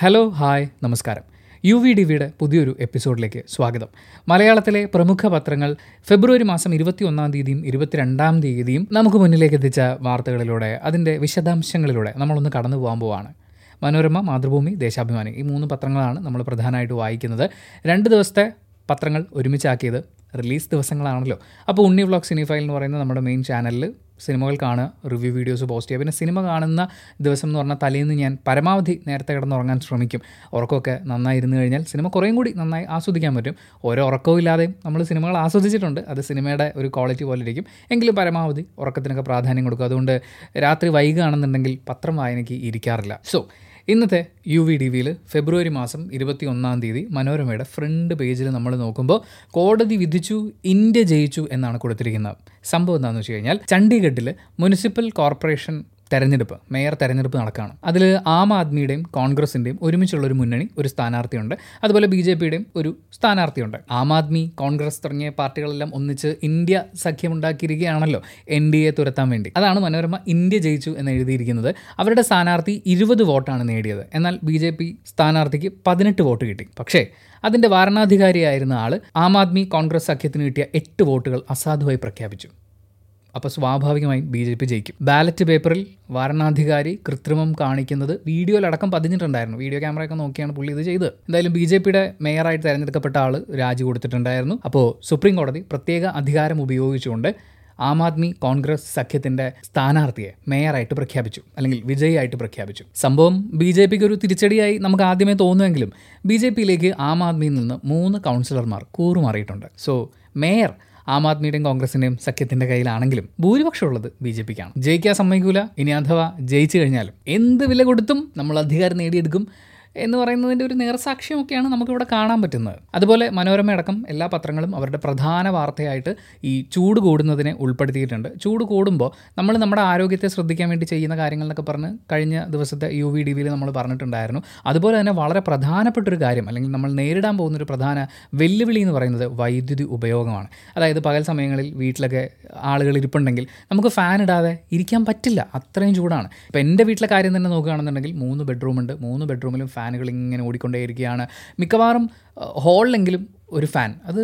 Hello hi നമസ്കാരം. U V D വിയുടെ പുതിയൊരു എപ്പിസോഡിലേക്ക് സ്വാഗതം. മലയാളത്തിലെ പ്രമുഖ പത്രങ്ങൾ ഫെബ്രുവരി മാസം ഇരുപത്തി ഒന്നാം തീയതിയും ഇരുപത്തിരണ്ടാം തീയതിയും നമുക്ക് മുന്നിലേക്ക് എത്തിച്ച വാർത്തകളിലൂടെ അതിന്റെ വിശദാംശങ്ങളിലൂടെ നമ്മളൊന്ന് കടന്നു പോകാൻ പോവാണ്. മനോരമ മാതൃഭൂമി ദേശാഭിമാനി ഈ മൂന്ന് പത്രങ്ങളാണ് നമ്മൾ പ്രധാനമായിട്ട് വായിക്കുന്നത്. രണ്ട് ദിവസത്തെ പത്രങ്ങൾ ഒരുമിച്ചാക്കിയത് റിലീസ് ദിവസങ്ങളാണല്ലോ. അപ്പോൾ ഉണ്ണി വ്ളോഗ് സിനിഫൈൽ എന്ന് പറയുന്ന നമ്മുടെ മെയിൻ ചാനലിൽ സിനിമകൾ കാണുക റിവ്യൂ വീഡിയോസ് പോസ്റ്റ് ചെയ്യുക. പിന്നെ സിനിമ കാണുന്ന ദിവസം എന്ന് പറഞ്ഞാൽ തലേന്ന് ഞാൻ പരമാവധി നേരത്തെ കിടന്നുറങ്ങാൻ ശ്രമിക്കും. ഉറക്കമൊക്കെ നന്നായി ഇരുന്ന് കഴിഞ്ഞാൽ സിനിമ കുറേയും കൂടി നന്നായി ആസ്വദിക്കാൻ പറ്റും. ഓരോ ഉറക്കവും ഇല്ലാതെയും നമ്മൾ സിനിമകൾ ആസ്വദിച്ചിട്ടുണ്ട്. അത് സിനിമയുടെ ഒരു ക്വാളിറ്റി പോലെ ഇരിക്കും. എങ്കിലും പരമാവധി ഉറക്കത്തിനൊക്കെ പ്രാധാന്യം കൊടുക്കും. അതുകൊണ്ട് രാത്രി വൈകുകയാണെന്നുണ്ടെങ്കിൽ പത്രം വായനയ്ക്ക് ഇരിക്കാറില്ല. സോ ഇന്നത്തെ യു വി ഡി വിയിൽ ഫെബ്രുവരി മാസം ഇരുപത്തി ഒന്നാം തീയതി മനോരമയുടെ ഫ്രണ്ട് പേജിൽ നമ്മൾ നോക്കുമ്പോൾ കോടതി വിധിച്ചു ഇന്ത്യ ജയിച്ചു എന്നാണ് കൊടുത്തിരിക്കുന്നത് സംഭവം എന്താണെന്ന് വെച്ച് കഴിഞ്ഞാൽ ചണ്ഡീഗഡിൽ മുനിസിപ്പൽ കോർപ്പറേഷൻ തെരഞ്ഞെടുപ്പ് മേയർ തെരഞ്ഞെടുപ്പ് നടക്കുകയാണ് അതിൽ ആം ആദ്മിയുടെയും കോൺഗ്രസിന്റെയും ഒരുമിച്ചുള്ള ഒരു മുന്നണി ഒരു സ്ഥാനാർത്ഥിയുണ്ട്. അതുപോലെ ബി ജെ പിയുടെയും ഒരു സ്ഥാനാർത്ഥിയുണ്ട്. ആം ആദ്മി കോൺഗ്രസ് തുടങ്ങിയ പാർട്ടികളെല്ലാം ഒന്നിച്ച് ഇന്ത്യ സഖ്യമുണ്ടാക്കിയിരിക്കുകയാണല്ലോ എൻ ഡി എ തുരത്താൻ വേണ്ടി. അതാണ് മനോരമ ഇന്ത്യ ജയിച്ചു എന്ന് എഴുതിയിരിക്കുന്നത്. അവരുടെ സ്ഥാനാർത്ഥി ഇരുപത് വോട്ടാണ് നേടിയത്. എന്നാൽ ബി ജെ പി സ്ഥാനാർത്ഥിക്ക് പതിനെട്ട് വോട്ട് കിട്ടി. പക്ഷേ അതിന്റെ വാരണാധികാരിയായിരുന്ന ആൾ ആം ആദ്മി കോൺഗ്രസ് സഖ്യത്തിന് കിട്ടിയ എട്ട് വോട്ടുകൾ അസാധുവായി പ്രഖ്യാപിച്ചു. അപ്പോൾ സ്വാഭാവികമായും ബി ജെ പി ജയിക്കും. ബാലറ്റ് പേപ്പറിൽ വരണാധികാരി കൃത്രിമം കാണിക്കുന്നത് വീഡിയോയിലടക്കം പതിഞ്ഞിട്ടുണ്ടായിരുന്നു. വീഡിയോ ക്യാമറയൊക്കെ നോക്കിയാണ് പുള്ളി ഇത് ചെയ്തത്. എന്തായാലും ബി ജെ പിയുടെ മേയറായിട്ട് തിരഞ്ഞെടുക്കപ്പെട്ട ആൾ രാജി കൊടുത്തിട്ടുണ്ടായിരുന്നു. അപ്പോൾ സുപ്രീം കോടതി പ്രത്യേക അധികാരം ഉപയോഗിച്ചുകൊണ്ട് ആം ആദ്മി കോൺഗ്രസ് സഖ്യത്തിന്റെ സ്ഥാനാർത്ഥിയെ മേയറായിട്ട് പ്രഖ്യാപിച്ചു. അല്ലെങ്കിൽ വിജയിയായിട്ട് പ്രഖ്യാപിച്ചു. സംഭവം ബി ജെ പിക്ക് ഒരു തിരിച്ചടിയായി നമുക്ക് ആദ്യമേ തോന്നുമെങ്കിലും ബി ജെ പിയിലേക്ക് ആം ആദ്മിയിൽ നിന്ന് മൂന്ന് കൗൺസിലർമാർ കൂറുമാറിയിട്ടുണ്ട്. സോ മേയർ ആം ആദ്മിയുടെയും കോൺഗ്രസിന്റെയും സഖ്യത്തിന്റെ കയ്യിലാണെങ്കിലും ഭൂരിപക്ഷം ഉള്ളത് ബി ജെ പിക്കാണ്. ജയിക്കാൻ സമ്മതിക്കൂല ഇനി അഥവാ ജയിച്ചു കഴിഞ്ഞാലും എന്ത് വില കൊടുത്തും നമ്മൾ അധികാരം നേടിയെടുക്കും. എന്ന് പറയുന്നതിന്റെ ഒരു നേർസാക്ഷ്യമൊക്കെയാണ് നമുക്കിവിടെ കാണാൻ പറ്റുന്നത്. അതുപോലെ മനോരമയടക്കം എല്ലാ പത്രങ്ങളും അവരുടെ പ്രധാന വാർത്തയായിട്ട് ഈ ചൂട് കൂടുന്നതിനെ ഉൾപ്പെടുത്തിയിട്ടുണ്ട്. ചൂട് കൂടുമ്പോൾ നമ്മൾ നമ്മുടെ ആരോഗ്യത്തെ ശ്രദ്ധിക്കാൻ വേണ്ടി ചെയ്യുന്ന കാര്യങ്ങളെന്നൊക്കെ പറഞ്ഞ് കഴിഞ്ഞ ദിവസത്തെ യു വി ഡി വിയിൽ നമ്മൾ പറഞ്ഞിട്ടുണ്ടായിരുന്നു. അതുപോലെ തന്നെ വളരെ പ്രധാനപ്പെട്ടൊരു കാര്യം അല്ലെങ്കിൽ നമ്മൾ നേരിടാൻ പോകുന്ന ഒരു പ്രധാന വെല്ലുവിളി എന്ന് പറയുന്നത് വൈദ്യുതി ഉപയോഗമാണ്. അതായത് പകൽ സമയങ്ങളിൽ വീട്ടിലൊക്കെ ആളുകൾ ഇരിപ്പുണ്ടെങ്കിൽ നമുക്ക് ഫാൻ ഇടാതെ ഇരിക്കാൻ പറ്റില്ല. അത്രയും ചൂടാണ്. ഇപ്പോൾ എന്റെ വീട്ടിലെ കാര്യം തന്നെ നോക്കുകയാണെന്നുണ്ടെങ്കിൽ മൂന്ന് ബെഡ്റൂമുണ്ട്. മൂന്ന് ബെഡ്റൂമിലും ഫാനുകൾ ഇങ്ങനെ ഓടിക്കൊണ്ടേയിരിക്കുകയാണ്. മിക്കവാറും ഹോളിലെങ്കിലും ഒരു ഫാൻ. അത്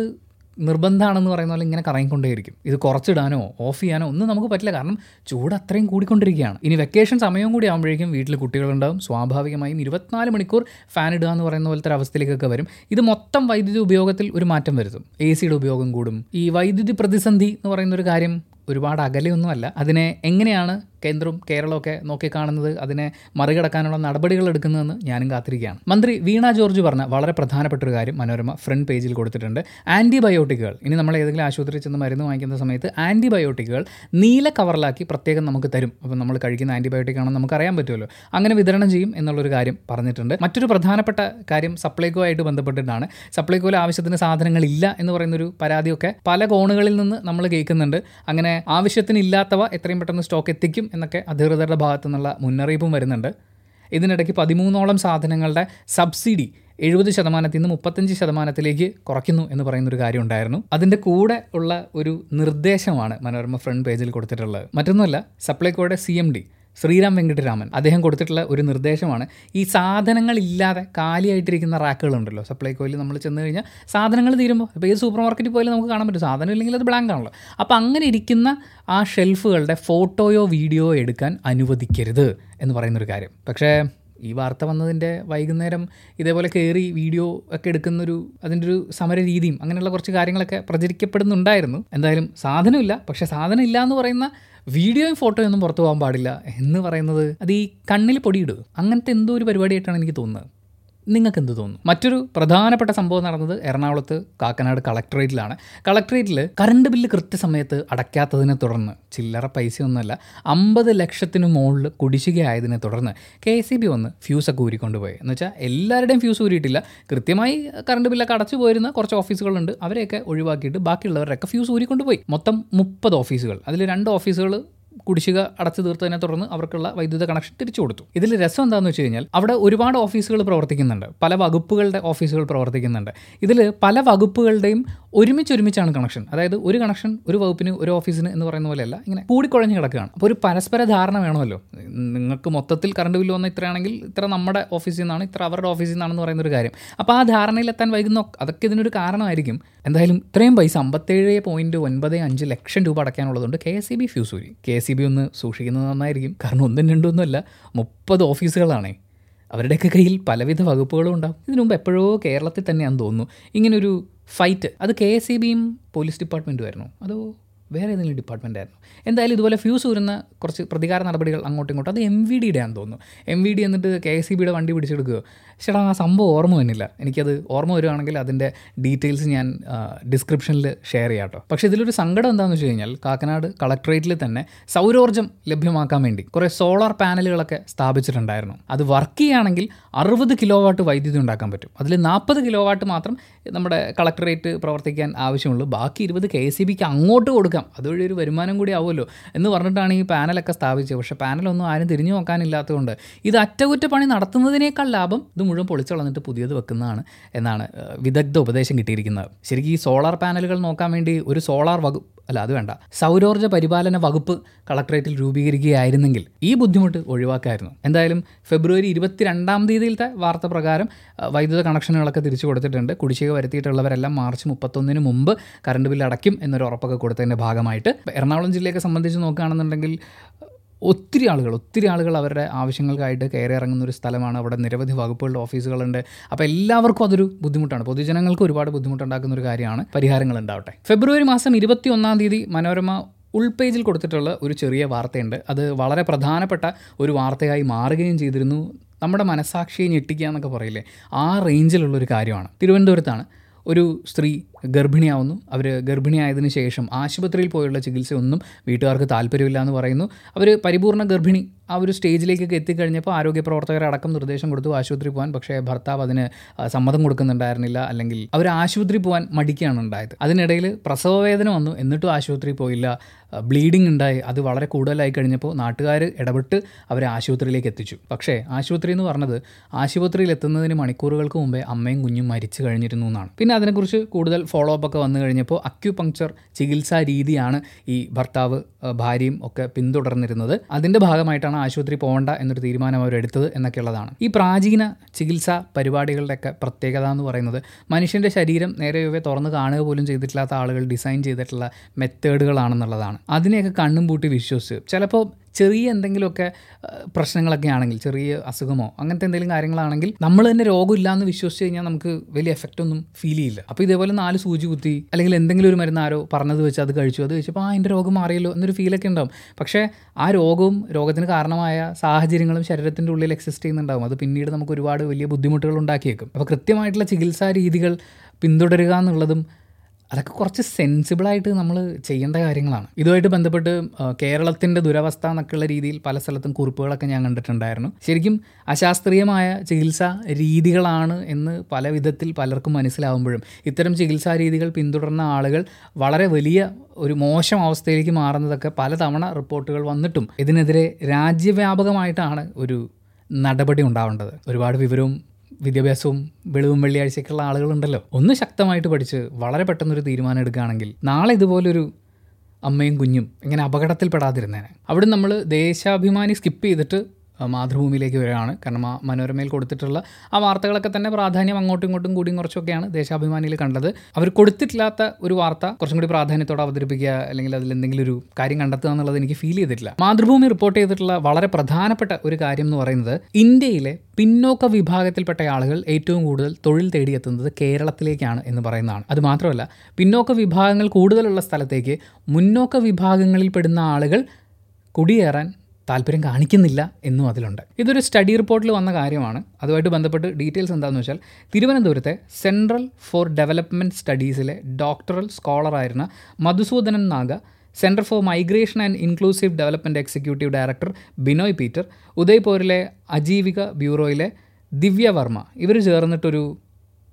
നിർബന്ധമാണെന്ന് പറയുന്ന പോലെ ഇങ്ങനെ കറങ്ങിക്കൊണ്ടേയിരിക്കും. ഇത് കുറച്ചിടാനോ ഓഫ് ചെയ്യാനോ ഒന്നും നമുക്ക് പറ്റില്ല. കാരണം ചൂട് അത്രയും കൂടിക്കൊണ്ടിരിക്കുകയാണ്. ഇനി വെക്കേഷൻ സമയവും കൂടി ആകുമ്പോഴേക്കും വീട്ടിൽ കുട്ടികളുണ്ടാവും. സ്വാഭാവികമായും ഇരുപത്തിനാല് മണിക്കൂർ ഫാൻ ഇടുക എന്ന് പറയുന്ന പോലത്തെ ഒരു അവസ്ഥയിലേക്കൊക്കെ വരും. ഇത് മൊത്തം വൈദ്യുതി ഉപയോഗത്തിൽ ഒരു മാറ്റം വരുത്തും. എ സിയുടെ ഉപയോഗം കൂടും. ഈ വൈദ്യുതി പ്രതിസന്ധി എന്ന് പറയുന്ന ഒരു കാര്യം ഒരുപാട് അകലെയൊന്നുമല്ല. അതിനെ എങ്ങനെയാണ് കേന്ദ്രവും കേരളമൊക്കെ നോക്കിക്കാണുന്നത്? അതിനെ മറികടക്കാനുള്ള നടപടികൾ എടുക്കുന്നതെന്ന് ഞാനും കാത്തിരിക്കുകയാണ്. മന്ത്രി വീണ ജോർജ് പറഞ്ഞ വളരെ പ്രധാനപ്പെട്ട ഒരു കാര്യം മനോരമ ഫ്രണ്ട് പേജിൽ കൊടുത്തിട്ടുണ്ട്. ആന്റിബയോട്ടിക്കുകൾ ഇനി നമ്മൾ ഏതെങ്കിലും ആശുപത്രിയിൽ ചെന്ന് മരുന്ന് വാങ്ങിക്കുന്ന സമയത്ത് ആന്റിബയോട്ടിക്കുകൾ നീല കവറിലാക്കി പ്രത്യേകം നമുക്ക് തരും. അപ്പോൾ നമ്മൾ കഴിക്കുന്ന ആന്റിബയോട്ടിക് ആണെന്ന് നമുക്ക് അറിയാൻ പറ്റുമല്ലോ. അങ്ങനെ വിതരണം ചെയ്യും എന്നുള്ളൊരു കാര്യം പറഞ്ഞിട്ടുണ്ട്. മറ്റൊരു പ്രധാനപ്പെട്ട കാര്യം സപ്ലൈകോ ആയിട്ട് ബന്ധപ്പെട്ടിട്ടാണ്. സപ്ലൈകോയിൽ ആവശ്യത്തിന് സാധനങ്ങൾ ഇല്ല എന്ന് പറയുന്നൊരു പരാതിയൊക്കെ പല കോണുകളിൽ നിന്ന് നമ്മൾ കേൾക്കുന്നുണ്ട്. അങ്ങനെ ആവശ്യത്തിന് ഇല്ലാത്തവ എത്രയും പെട്ടെന്ന് സ്റ്റോക്ക് എത്തിക്കും എന്നൊക്കെ അധികൃതരുടെ ഭാഗത്തു നിന്നുള്ള മുന്നറിയിപ്പും വരുന്നുണ്ട്. ഇതിനിടയ്ക്ക് പതിമൂന്നോളം സാധനങ്ങളുടെ സബ്സിഡി എഴുപത് ശതമാനത്തിൽ നിന്ന് മുപ്പത്തഞ്ച് ശതമാനത്തിലേക്ക് കുറയ്ക്കുന്നു എന്ന് പറയുന്നൊരു കാര്യം ഉണ്ടായിരുന്നു അതിന്റെ കൂടെ ഉള്ള ഒരു നിർദ്ദേശമാണ് മനോരമ ഫ്രണ്ട് പേജിൽ കൊടുത്തിട്ടുള്ളത്. മറ്റൊന്നുമല്ല സപ്ലൈകോയുടെ C M D Sriram Venkataraman. അദ്ദേഹം കൊടുത്തിട്ടുള്ള ഒരു നിർദ്ദേശമാണ്. ഈ സാധനങ്ങളില്ലാതെ കാലിയായിട്ടിരിക്കുന്ന റാക്കുകളുണ്ടല്ലോ. സപ്ലൈകോയിൽ നമ്മൾ ചെന്ന് കഴിഞ്ഞാൽ സാധനങ്ങൾ തീരുമ്പോൾ ഇപ്പോൾ ഏത് സൂപ്പർ മാർക്കറ്റിൽ പോയാലും നമുക്ക് കാണാൻ പറ്റും. സാധനം ഇല്ലെങ്കിൽ അത് ബ്ലാങ്ക് ആണല്ലോ. അപ്പോൾ അങ്ങനെ ഇരിക്കുന്ന ആ ഷെൽഫുകളുടെ ഫോട്ടോയോ വീഡിയോയോ എടുക്കാൻ അനുവദിക്കരുത് എന്ന് പറയുന്നൊരു കാര്യം. പക്ഷേ ഈ വാർത്ത വന്നതിന്റെ വൈകുന്നേരം ഇതേപോലെ കയറി വീഡിയോ ഒക്കെ എടുക്കുന്നൊരു അതിന്റെ ഒരു സമര രീതിയും അങ്ങനെയുള്ള കുറച്ച് കാര്യങ്ങളൊക്കെ പ്രചരിക്കപ്പെടുന്നുണ്ടായിരുന്നു. എന്തായാലും സാധനമില്ല. പക്ഷേ സാധനം ഇല്ല എന്ന് പറയുന്ന വീഡിയോയും ഫോട്ടോയും ഒന്നും പുറത്തു പോകാൻ പാടില്ല എന്ന് പറയുന്നത് അത് ഈ കണ്ണിൽ പൊടിയിടുക അങ്ങനത്തെ എന്തോ ഒരു പരിപാടിയായിട്ടാണ് എനിക്ക് തോന്നുന്നത്. നിങ്ങൾക്ക് എന്ത് തോന്നുന്നു? മറ്റൊരു പ്രധാനപ്പെട്ട സംഭവം നടന്നത് എറണാകുളത്ത് കാക്കനാട് കളക്ടറേറ്റിലാണ്. കളക്ടറേറ്റിൽ കറണ്ട് ബില്ല് കൃത്യസമയത്ത് അടയ്ക്കാത്തതിനെ തുടർന്ന് ചില്ലറ പൈസയൊന്നുമല്ല അമ്പത് ലക്ഷത്തിന് മുകളിൽ കുടിശ്ശികയായതിനെ തുടർന്ന് കെ സി ബി വന്ന് ഫ്യൂസൊക്കെ ഊരിക്കൊണ്ടുപോയി. എന്ന് വെച്ചാൽ എല്ലാവരുടെയും ഫ്യൂസ് ഊരിയിട്ടില്ല. കൃത്യമായി കറണ്ട് ബില്ലൊക്കെ അടച്ചു പോയിരുന്ന കുറച്ച് ഓഫീസുകളുണ്ട്. അവരെയൊക്കെ ഒഴിവാക്കിയിട്ട് ബാക്കിയുള്ളവരുടെയൊക്കെ ഫ്യൂസ് ഊരിക്കൊണ്ടുപോയി. മൊത്തം മുപ്പത് ഓഫീസുകൾ. അതിൽ രണ്ട് ഓഫീസുകൾ കുടിശ്ശിക അടച്ചു തീർത്തതിനെ തുടർന്ന് അവർക്കുള്ള വൈദ്യുത കണക്ഷൻ തിരിച്ചു കൊടുത്തു. ഇതിൽ രസം എന്താണെന്ന് വെച്ച് കഴിഞ്ഞാൽ അവിടെ ഒരുപാട് ഓഫീസുകൾ പ്രവർത്തിക്കുന്നുണ്ട്. പല വകുപ്പുകളുടെ ഓഫീസുകൾ പ്രവർത്തിക്കുന്നുണ്ട്. ഇതിൽ പല വകുപ്പുകളുടെയും ഒരുമിച്ച് ഒരുമിച്ചാണ് കണക്ഷൻ അതായത് ഒരു കണക്ഷൻ ഒരു വകുപ്പിന് ഒരു ഓഫീസിന് എന്ന് പറയുന്ന പോലെയല്ല ഇങ്ങനെ കൂടിക്കുഴഞ്ഞ് കിടക്കുകയാണ്. അപ്പോൾ ഒരു പരസ്പര ധാരണ വേണമല്ലോ. നിങ്ങൾക്ക് മൊത്തത്തിൽ കറണ്ട് ബില്ല് വന്ന ഇത്രയാണെങ്കിൽ ഇത്ര നമ്മുടെ ഓഫീസിൽ നിന്നാണ് ഇത്ര അവരുടെ ഓഫീസിൽ നിന്നാണെന്ന് പറയുന്ന ഒരു കാര്യം. അപ്പോൾ ആ ധാരണയിലെത്താൻ വൈകുന്ന അതൊക്കെ ഇതിനൊരു കാരണമായിരിക്കും. എന്തായാലും ഇത്രയും പൈസ അമ്പത്തേഴ് പോയിന്റ് ഒൻപത് അഞ്ച് ലക്ഷം രൂപ അടയ്ക്കാനുള്ളതുകൊണ്ട് കെ എസ് സി ബി ഫ്യൂസൂരി കെ എസ് സി ബി ഒന്ന് സൂക്ഷിക്കുന്നത് നന്നായിരിക്കും. കാരണം ഒന്നും രണ്ടൊന്നുമല്ല മുപ്പത് ഓഫീസുകളാണേ അവരുടെയൊക്കെ കയ്യിൽ പലവിധ വകുപ്പുകളും ഉണ്ടാകും ഇതിനു മുമ്പ് എപ്പോഴോ കേരളത്തിൽ തന്നെയാണെന്ന് തോന്നുന്നു. ഇങ്ങനൊരു ഫൈറ്റ്. അത് കെ എസ് ഇ ബിയും പോലീസ് ഡിപ്പാർട്ട്മെന്റും ആയിരുന്നു അതോ വേറെ ഏതെങ്കിലും ഡിപ്പാർട്ട്മെന്റ് ആയിരുന്നു എന്തായാലും ഇതുപോലെ ഫ്യൂസ് വരുന്ന കുറച്ച് പ്രതികാര നടപടികൾ അങ്ങോട്ടും ഇങ്ങോട്ടും. അത് എം വി ഡിയുടെ ആണെന്ന് തോന്നുന്നു. എം വി ഡി എന്നിട്ട് കെ എസ് ഇ ബിയുടെ വണ്ടി പിടിച്ചെടുക്കുകയോ ചേട്ടാ ആ സംഭവം ഓർമ്മ വന്നില്ല. എനിക്കത് ഓർമ്മ വരുവാണെങ്കിൽ അതിന്റെ ഡീറ്റെയിൽസ് ഞാൻ ഡിസ്ക്രിപ്ഷനിൽ ഷെയർ ചെയ്യാം കേട്ടോ. പക്ഷേ ഇതിലൊരു സങ്കടം എന്താണെന്ന് വെച്ച് കഴിഞ്ഞാൽ കാക്കനാട് കളക്ട്രേറ്റിൽ തന്നെ സൗരോർജം ലഭ്യമാക്കാൻ വേണ്ടി കുറേ സോളാർ പാനലുകളൊക്കെ സ്ഥാപിച്ചിട്ടുണ്ടായിരുന്നു. അത് വർക്ക് ചെയ്യുകയാണെങ്കിൽ അറുപത് കിലോ വാട്ട് വൈദ്യുതി ഉണ്ടാക്കാൻ പറ്റും. അതിൽ നാൽപ്പത് കിലോ വാട്ട് മാത്രം നമ്മുടെ കളക്ടറേറ്റ് പ്രവർത്തിക്കാൻ ആവശ്യമുള്ളൂ. ബാക്കി ഇരുപത് കെ സി ബിക്ക് അങ്ങോട്ട് കൊടുക്കാം. അതുവഴി ഒരു വരുമാനം കൂടി ആവുമല്ലോ എന്ന് പറഞ്ഞിട്ടാണ് ഈ പാനലൊക്കെ സ്ഥാപിച്ചത്. പക്ഷേ പാനലൊന്നും ആരും തിരിഞ്ഞു നോക്കാനില്ലാത്തതുകൊണ്ട് ഇത് അറ്റകുറ്റപ്പണി നടത്തുന്നതിനേക്കാൾ ലാഭം ഇത് മുഴുവൻ പൊളിച്ചളന്നിട്ട് പുതിയത് വെക്കുന്നതാണ് എന്നാണ് വിദഗ്ധ ഉപദേശം കിട്ടിയിരിക്കുന്നത്. ശരിക്കും ഈ സോളാർ പാനലുകൾ നോക്കാൻ വേണ്ടി ഒരു സോളാർ വകുപ്പ് അല്ല അത് വേണ്ട. സൗരോർജ പരിപാലന വകുപ്പ് കളക്ടറേറ്റിൽ രൂപീകരിക്കുകയായിരുന്നെങ്കിൽ ഈ ബുദ്ധിമുട്ട് ഒഴിവാക്കായിരുന്നു. എന്തായാലും ഫെബ്രുവരി ഇരുപത്തിരണ്ടാം തീയതിയിലത്തെ വാർത്ത പ്രകാരം വൈദ്യുത കണക്ഷനുകളൊക്കെ തിരിച്ചു കൊടുത്തിട്ടുണ്ട്. കുടിശ്ശിക വരുത്തിയിട്ടുള്ളവരെല്ലാം മാർച്ച് മുപ്പത്തൊന്നിന് മുമ്പ് കറണ്ട് ബില്ല് അടയ്ക്കും എന്നൊരു ഉറപ്പൊക്കെ കൊടുത്തതിന്റെ ഭാഗമായിട്ട്. എറണാകുളം ജില്ലയൊക്കെ സംബന്ധിച്ച് നോക്കുകയാണെന്നുണ്ടെങ്കിൽ ഒത്തിരി ആളുകൾ ഒത്തിരി ആളുകൾ അവരുടെ ആവശ്യങ്ങൾക്കായിട്ട് കയറി ഇറങ്ങുന്ന ഒരു സ്ഥലമാണ്. അവിടെ നിരവധി വകുപ്പുകളുടെ ഓഫീസുകളുണ്ട്. അപ്പോൾ എല്ലാവർക്കും അതൊരു ബുദ്ധിമുട്ടാണ്. പൊതുജനങ്ങൾക്ക് ഒരുപാട് ബുദ്ധിമുട്ടുണ്ടാക്കുന്ന ഒരു കാര്യമാണ് പരിഹാരങ്ങൾ ഉണ്ടാവട്ടെ. ഫെബ്രുവരി മാസം ഇരുപത്തി ഒന്നാം തീയതി മനോരമ ഉൾപേജിൽ കൊടുത്തിട്ടുള്ള ഒരു ചെറിയ വാർത്തയുണ്ട്. അത് വളരെ പ്രധാനപ്പെട്ട ഒരു വാർത്തയായി മാറുകയും ചെയ്തിരുന്നു. നമ്മുടെ മനസാക്ഷിയെ ഞെട്ടിക്കുക എന്നൊക്കെ പറയില്ലേ? ആ റേഞ്ചിലുള്ള ഒരു കാര്യമാണ്. തിരുവനന്തപുരത്താണ് ഒരു സ്ത്രീ ഗർഭിണിയാവുന്നു. അവർ ഗർഭിണിയായതിനു ശേഷം ആശുപത്രിയിൽ പോയുള്ള ചികിത്സയൊന്നും വീട്ടുകാർക്ക് താല്പര്യമില്ല എന്ന് പറയുന്നു. അവർ പരിപൂർണ ഗർഭിണി ആ ഒരു സ്റ്റേജിലേക്കൊക്കെ എത്തിക്കഴിഞ്ഞപ്പോൾ ആരോഗ്യ പ്രവർത്തകരടക്കം നിർദ്ദേശം കൊടുത്തു ആശുപത്രി പോകാൻ. പക്ഷേ ഭർത്താവ് അതിന് സമ്മതം കൊടുക്കുന്നുണ്ടായിരുന്നില്ല. അല്ലെങ്കിൽ അവർ ആശുപത്രി പോകാൻ മടിക്കുകയാണ് ഉണ്ടായത്. അതിനിടയിൽ പ്രസവവേദന വന്നു. എന്നിട്ടും ആശുപത്രി പോയില്ല. ബ്ലീഡിംഗ് ഉണ്ടായി. അത് വളരെ കൂടുതലായി കഴിഞ്ഞപ്പോൾ നാട്ടുകാർ ഇടപെട്ട് അവരെ ആശുപത്രിയിലേക്ക് എത്തിച്ചു. പക്ഷേ ആശുപത്രി എന്ന് പറഞ്ഞത് ആശുപത്രിയിൽ എത്തുന്നതിന് മണിക്കൂറുകൾക്ക് മുമ്പേ അമ്മയും കുഞ്ഞും മരിച്ചു കഴിഞ്ഞിരുന്നു എന്നാണ്. പിന്നെ അതിനെക്കുറിച്ച് കൂടുതൽ ഫോളോ അപ്പ് ഒക്കെ വന്നു കഴിഞ്ഞപ്പോൾ അക്യുപങ്ക്ചർ ചികിത്സാ രീതിയാണ് ഈ ഭർത്താവ് ഭാര്യയും ഒക്കെ പിന്തുടർന്നിരുന്നത്. അതിന്റെ ഭാഗമായിട്ടാണ് ആശുപത്രി പോകേണ്ട എന്നൊരു തീരുമാനം അവരെടുത്തത് എന്നൊക്കെയുള്ളതാണ്. ഈ പ്രാചീന ചികിത്സാ പരിപാടികളുടെയൊക്കെ പ്രത്യേകത എന്ന് പറയുന്നത് മനുഷ്യന്റെ ശരീരം നേരെ ചൊവ്വേ തുറന്ന് കാണുക പോലും ചെയ്തിട്ടില്ലാത്ത ആളുകൾ ഡിസൈൻ ചെയ്തിട്ടുള്ള മെത്തേഡുകളാണെന്നുള്ളതാണ്. അതിനെയൊക്കെ കണ്ണും പൂട്ടി വിശ്വസിച്ച്. ചിലപ്പോൾ ചെറിയ എന്തെങ്കിലുമൊക്കെ പ്രശ്നങ്ങളൊക്കെ ആണെങ്കിൽ ചെറിയ അസുഖമോ അങ്ങനത്തെ എന്തെങ്കിലും കാര്യങ്ങളാണെങ്കിൽ നമ്മൾ തന്നെ രോഗമില്ല എന്ന് വിശ്വസിച്ച് കഴിഞ്ഞാൽ നമുക്ക് വലിയ എഫക്റ്റ് ഒന്നും ഫീൽ ചെയ്യില്ല. അപ്പോൾ ഇതേപോലെ നാല് സൂചി കുത്തി അല്ലെങ്കിൽ എന്തെങ്കിലും ഒരു മരുന്ന് ആരോ പറഞ്ഞത് വെച്ച് അത് കഴിച്ചു. അത് കഴിച്ചപ്പോൾ ആ എന്റെ രോഗം മാറിയല്ലോ എന്നൊരു ഫീലൊക്കെ ഉണ്ടാവും. പക്ഷേ ആ രോഗവും രോഗത്തിന് കാരണമായ സാഹചര്യങ്ങളും ശരീരത്തിന്റെ ഉള്ളിൽ എക്സിസ്റ്റ് ചെയ്യുന്നുണ്ടാവും. അത് പിന്നീട് നമുക്ക് ഒരുപാട് വലിയ ബുദ്ധിമുട്ടുകൾ ഉണ്ടാക്കിയേക്കും. അപ്പോൾ കൃത്യമായിട്ടുള്ള ചികിത്സാ രീതികൾ പിന്തുടരുക എന്നുള്ളതും അതൊക്കെ കുറച്ച് സെൻസിബിളായിട്ട് നമ്മൾ ചെയ്യേണ്ട കാര്യങ്ങളാണ്. ഇതുമായിട്ട് ബന്ധപ്പെട്ട് കേരളത്തിന്റെ ദുരവസ്ഥ എന്നൊക്കെയുള്ള രീതിയിൽ പല സ്ഥലത്തും കുറിപ്പുകളൊക്കെ ഞാൻ കണ്ടിട്ടുണ്ടായിരുന്നു. ശരിക്കും അശാസ്ത്രീയമായ ചികിത്സാ രീതികളാണ് എന്ന് പല വിധത്തിൽ പലർക്കും മനസ്സിലാവുമ്പോഴും ഇത്തരം ചികിത്സാ രീതികൾ പിന്തുടർന്ന ആളുകൾ വളരെ വലിയ ഒരു മോശം അവസ്ഥയിലേക്ക് മാറുന്നതൊക്കെ പലതവണ റിപ്പോർട്ടുകൾ വന്നിട്ടും ഇതിനെതിരെ രാജ്യവ്യാപകമായിട്ടാണ് ഒരു നടപടി ഉണ്ടാവേണ്ടത്. ഒരുപാട് വിവരവും വിദ്യാഭ്യാസവും വെളിവും വെള്ളിയാഴ്ചയൊക്കെയുള്ള ആളുകളുണ്ടല്ലോ. ഒന്ന് ശക്തമായിട്ട് പഠിച്ച് വളരെ പെട്ടെന്നൊരു തീരുമാനം എടുക്കുകയാണെങ്കിൽ നാളെ ഇതുപോലൊരു അമ്മയും കുഞ്ഞും ഇങ്ങനെ അപകടത്തിൽപ്പെടാതിരുന്നേനെ. അവിടെ നമ്മൾ ദേശാഭിമാനി സ്കിപ്പ് ചെയ്തിട്ട് മാതൃഭൂമിയിലേക്ക് വരികയാണ്. കാരണം ആ മനോരമയിൽ കൊടുത്തിട്ടുള്ള ആ വാർത്തകളൊക്കെ തന്നെ പ്രാധാന്യം അങ്ങോട്ടും ഇങ്ങോട്ടും കൂടിയും കുറച്ചൊക്കെയാണ് ദേശാഭിമാനിയിൽ കണ്ടത്. അവർ കൊടുത്തിട്ടില്ലാത്ത ഒരു വാർത്ത കുറച്ചും കൂടി പ്രാധാന്യത്തോടെ അവതരിപ്പിക്കുക അല്ലെങ്കിൽ അതിൽ എന്തെങ്കിലും ഒരു കാര്യം കണ്ടെത്തുക എന്നുള്ളത് എനിക്ക് ഫീൽ ചെയ്തിട്ടില്ല. മാതൃഭൂമി റിപ്പോർട്ട് ചെയ്തിട്ടുള്ള വളരെ പ്രധാനപ്പെട്ട ഒരു കാര്യം എന്ന് പറയുന്നത് ഇന്ത്യയിലെ പിന്നോക്ക വിഭാഗത്തിൽപ്പെട്ട ആളുകൾ ഏറ്റവും കൂടുതൽ തൊഴിൽ തേടിയെത്തുന്നത് കേരളത്തിലേക്കാണ് എന്ന് പറയുന്നതാണ്. അത് മാത്രമല്ല പിന്നോക്ക വിഭാഗങ്ങൾ കൂടുതലുള്ള സ്ഥലത്തേക്ക് മുന്നോക്ക വിഭാഗങ്ങളിൽ പെടുന്ന ആളുകൾ കുടിയേറാൻ താല്പര്യം കാണിക്കുന്നില്ല എന്നും അതിലുണ്ട്. ഇതൊരു സ്റ്റഡി റിപ്പോർട്ടിൽ വന്ന കാര്യമാണ്. അതുമായിട്ട് ബന്ധപ്പെട്ട് ഡീറ്റെയിൽസ് എന്താണെന്ന് വെച്ചാൽ തിരുവനന്തപുരത്തെ സെൻട്രൽ ഫോർ ഡെവലപ്മെന്റ് സ്റ്റഡീസിലെ doctoral സ്കോളറായിരുന്ന Madhusudanan Naga centre for migration and inclusive development executive director Binoy Peter ഉദയ്പൂരിലെ Ajeevika ബ്യൂറോയിലെ ദിവ്യ വർമ്മ ഇവർ ചേർന്നിട്ടൊരു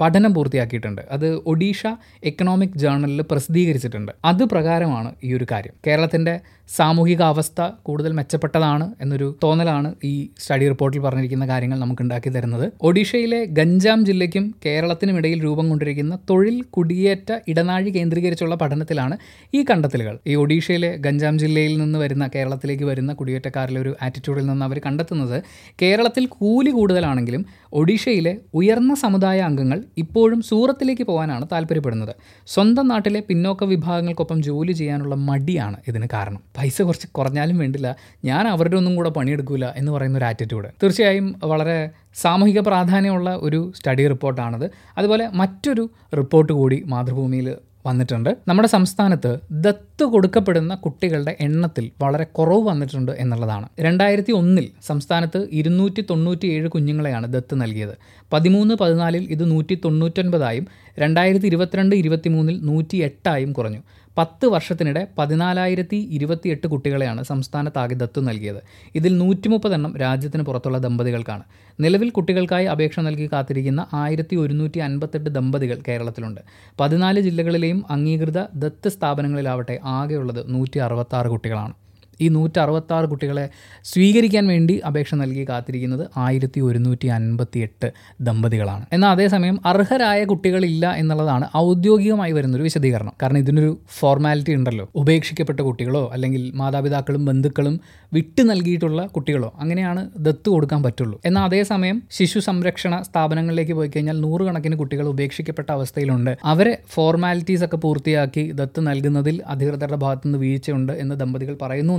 പഠനം പൂർത്തിയാക്കിയിട്ടുണ്ട്. അത് ഒഡീഷ എക്കണോമിക് ജേർണലിൽ പ്രസിദ്ധീകരിച്ചിട്ടുണ്ട്. അത് പ്രകാരമാണ് ഈ ഒരു കാര്യം. കേരളത്തിന്റെ സാമൂഹിക അവസ്ഥ കൂടുതൽ മെച്ചപ്പെട്ടതാണ് എന്നൊരു തോന്നലാണ് ഈ സ്റ്റഡി റിപ്പോർട്ടിൽ പറഞ്ഞിരിക്കുന്ന കാര്യങ്ങൾ നമുക്ക് ഉണ്ടാക്കി തരുന്നത്. ഒഡീഷയിലെ ഗഞ്ചാം ജില്ലയ്ക്കും കേരളത്തിനും ഇടയിൽ രൂപം കൊണ്ടിരിക്കുന്ന തൊഴിൽ കുടിയേറ്റ ഇടനാഴി കേന്ദ്രീകരിച്ചുള്ള പഠനത്തിലാണ് ഈ കണ്ടെത്തലുകൾ. ഈ ഒഡീഷയിലെ ഗഞ്ചാം ജില്ലയിൽ നിന്ന് വരുന്ന കേരളത്തിലേക്ക് വരുന്ന കുടിയേറ്റക്കാരിലെ ഒരു ആറ്റിറ്റ്യൂഡിൽ നിന്ന് അവർ കണ്ടെത്തുന്നത് കേരളത്തിൽ കൂലി കൂടുതലാണെങ്കിലും ഒഡീഷയിലെ ഉയർന്ന സമുദായ അംഗങ്ങൾ ഇപ്പോഴും സൂറത്തിലേക്ക് പോകാനാണ് താല്പര്യപ്പെടുന്നത്. സ്വന്തം നാട്ടിലെ പിന്നോക്ക വിഭാഗങ്ങൾക്കൊപ്പം ജോലി ചെയ്യാനുള്ള മടിയാണ് ഇതിന് കാരണം. പൈസ കുറച്ച് കുറഞ്ഞാലും വേണ്ടില്ല. ഞാൻ അവരുടെ ഒന്നും കൂടെ പണിയെടുക്കില്ല എന്ന് പറയുന്ന ഒരു ആറ്റിറ്റ്യൂഡ് തീർച്ചയായും വളരെ സാമൂഹിക പ്രാധാന്യമുള്ള ഒരു സ്റ്റഡി റിപ്പോർട്ടാണത് അതുപോലെ മറ്റൊരു റിപ്പോർട്ട് കൂടി മാതൃഭൂമിയിൽ വന്നിട്ടുണ്ട്. നമ്മുടെ സംസ്ഥാനത്ത് ദത്ത് കൊടുക്കപ്പെടുന്ന കുട്ടികളുടെ എണ്ണത്തിൽ വളരെ കുറവ് വന്നിട്ടുണ്ട് എന്നുള്ളതാണ്. രണ്ടായിരത്തി ഒന്നിൽ സംസ്ഥാനത്ത് ഇരുന്നൂറ്റി തൊണ്ണൂറ്റി ഏഴ് കുഞ്ഞുങ്ങളെയാണ് ദത്ത് നൽകിയത്. പതിമൂന്ന് പതിനാലിൽ ഇത് നൂറ്റി തൊണ്ണൂറ്റൊൻപതായും രണ്ടായിരത്തി ഇരുപത്തിരണ്ട് ഇരുപത്തി മൂന്നിൽ നൂറ്റി എട്ടായും കുറഞ്ഞു. പത്ത് വർഷത്തിനിടെ പതിനാലായിരത്തി ഇരുപത്തിയെട്ട് കുട്ടികളെയാണ് സംസ്ഥാനത്താകെ ദത്തു നൽകിയത്. ഇതിൽ നൂറ്റി മുപ്പതെണ്ണം രാജ്യത്തിന് പുറത്തുള്ള ദമ്പതികൾക്കാണ്. നിലവിൽ കുട്ടികൾക്കായി അപേക്ഷ നൽകി കാത്തിരിക്കുന്ന ആയിരത്തി ഒരുന്നൂറ്റി അൻപത്തെട്ട് ദമ്പതികൾ കേരളത്തിലുണ്ട്. പതിനാല് ജില്ലകളിലെയും അംഗീകൃത ദത്ത് സ്ഥാപനങ്ങളിലാവട്ടെ ആകെയുള്ളത് നൂറ്റി അറുപത്താറ് കുട്ടികളാണ്. ഈ നൂറ്റി അറുപത്താറ് കുട്ടികളെ സ്വീകരിക്കാൻ വേണ്ടി അപേക്ഷ നൽകി കാത്തിരിക്കുന്നത് ആയിരത്തി ഒരുന്നൂറ്റി അൻപത്തി എട്ട് ദമ്പതികളാണ്. എന്നാൽ അതേസമയം അർഹരായ കുട്ടികളില്ല എന്നുള്ളതാണ് ഔദ്യോഗികമായി വരുന്നൊരു വിശദീകരണം. കാരണം ഇതിനൊരു ഫോർമാലിറ്റി ഉണ്ടല്ലോ. ഉപേക്ഷിക്കപ്പെട്ട കുട്ടികളോ അല്ലെങ്കിൽ മാതാപിതാക്കളും ബന്ധുക്കളും വിട്ടു നൽകിയിട്ടുള്ള കുട്ടികളോ അങ്ങനെയാണ് ദത്ത് കൊടുക്കാൻ പറ്റുള്ളൂ. എന്നാൽ അതേസമയം ശിശു സംരക്ഷണ സ്ഥാപനങ്ങളിലേക്ക് പോയി കഴിഞ്ഞാൽ നൂറുകണക്കിന് കുട്ടികൾ ഉപേക്ഷിക്കപ്പെട്ട അവസ്ഥയിലുണ്ട്. അവരെ ഫോർമാലിറ്റീസ് ഒക്കെ പൂർത്തിയാക്കി ദത്ത് നൽകുന്നതിൽ അധികൃതരുടെ ഭാഗത്തുനിന്ന് വീഴ്ചയുണ്ട് എന്ന് ദമ്പതികൾ പറയുന്നു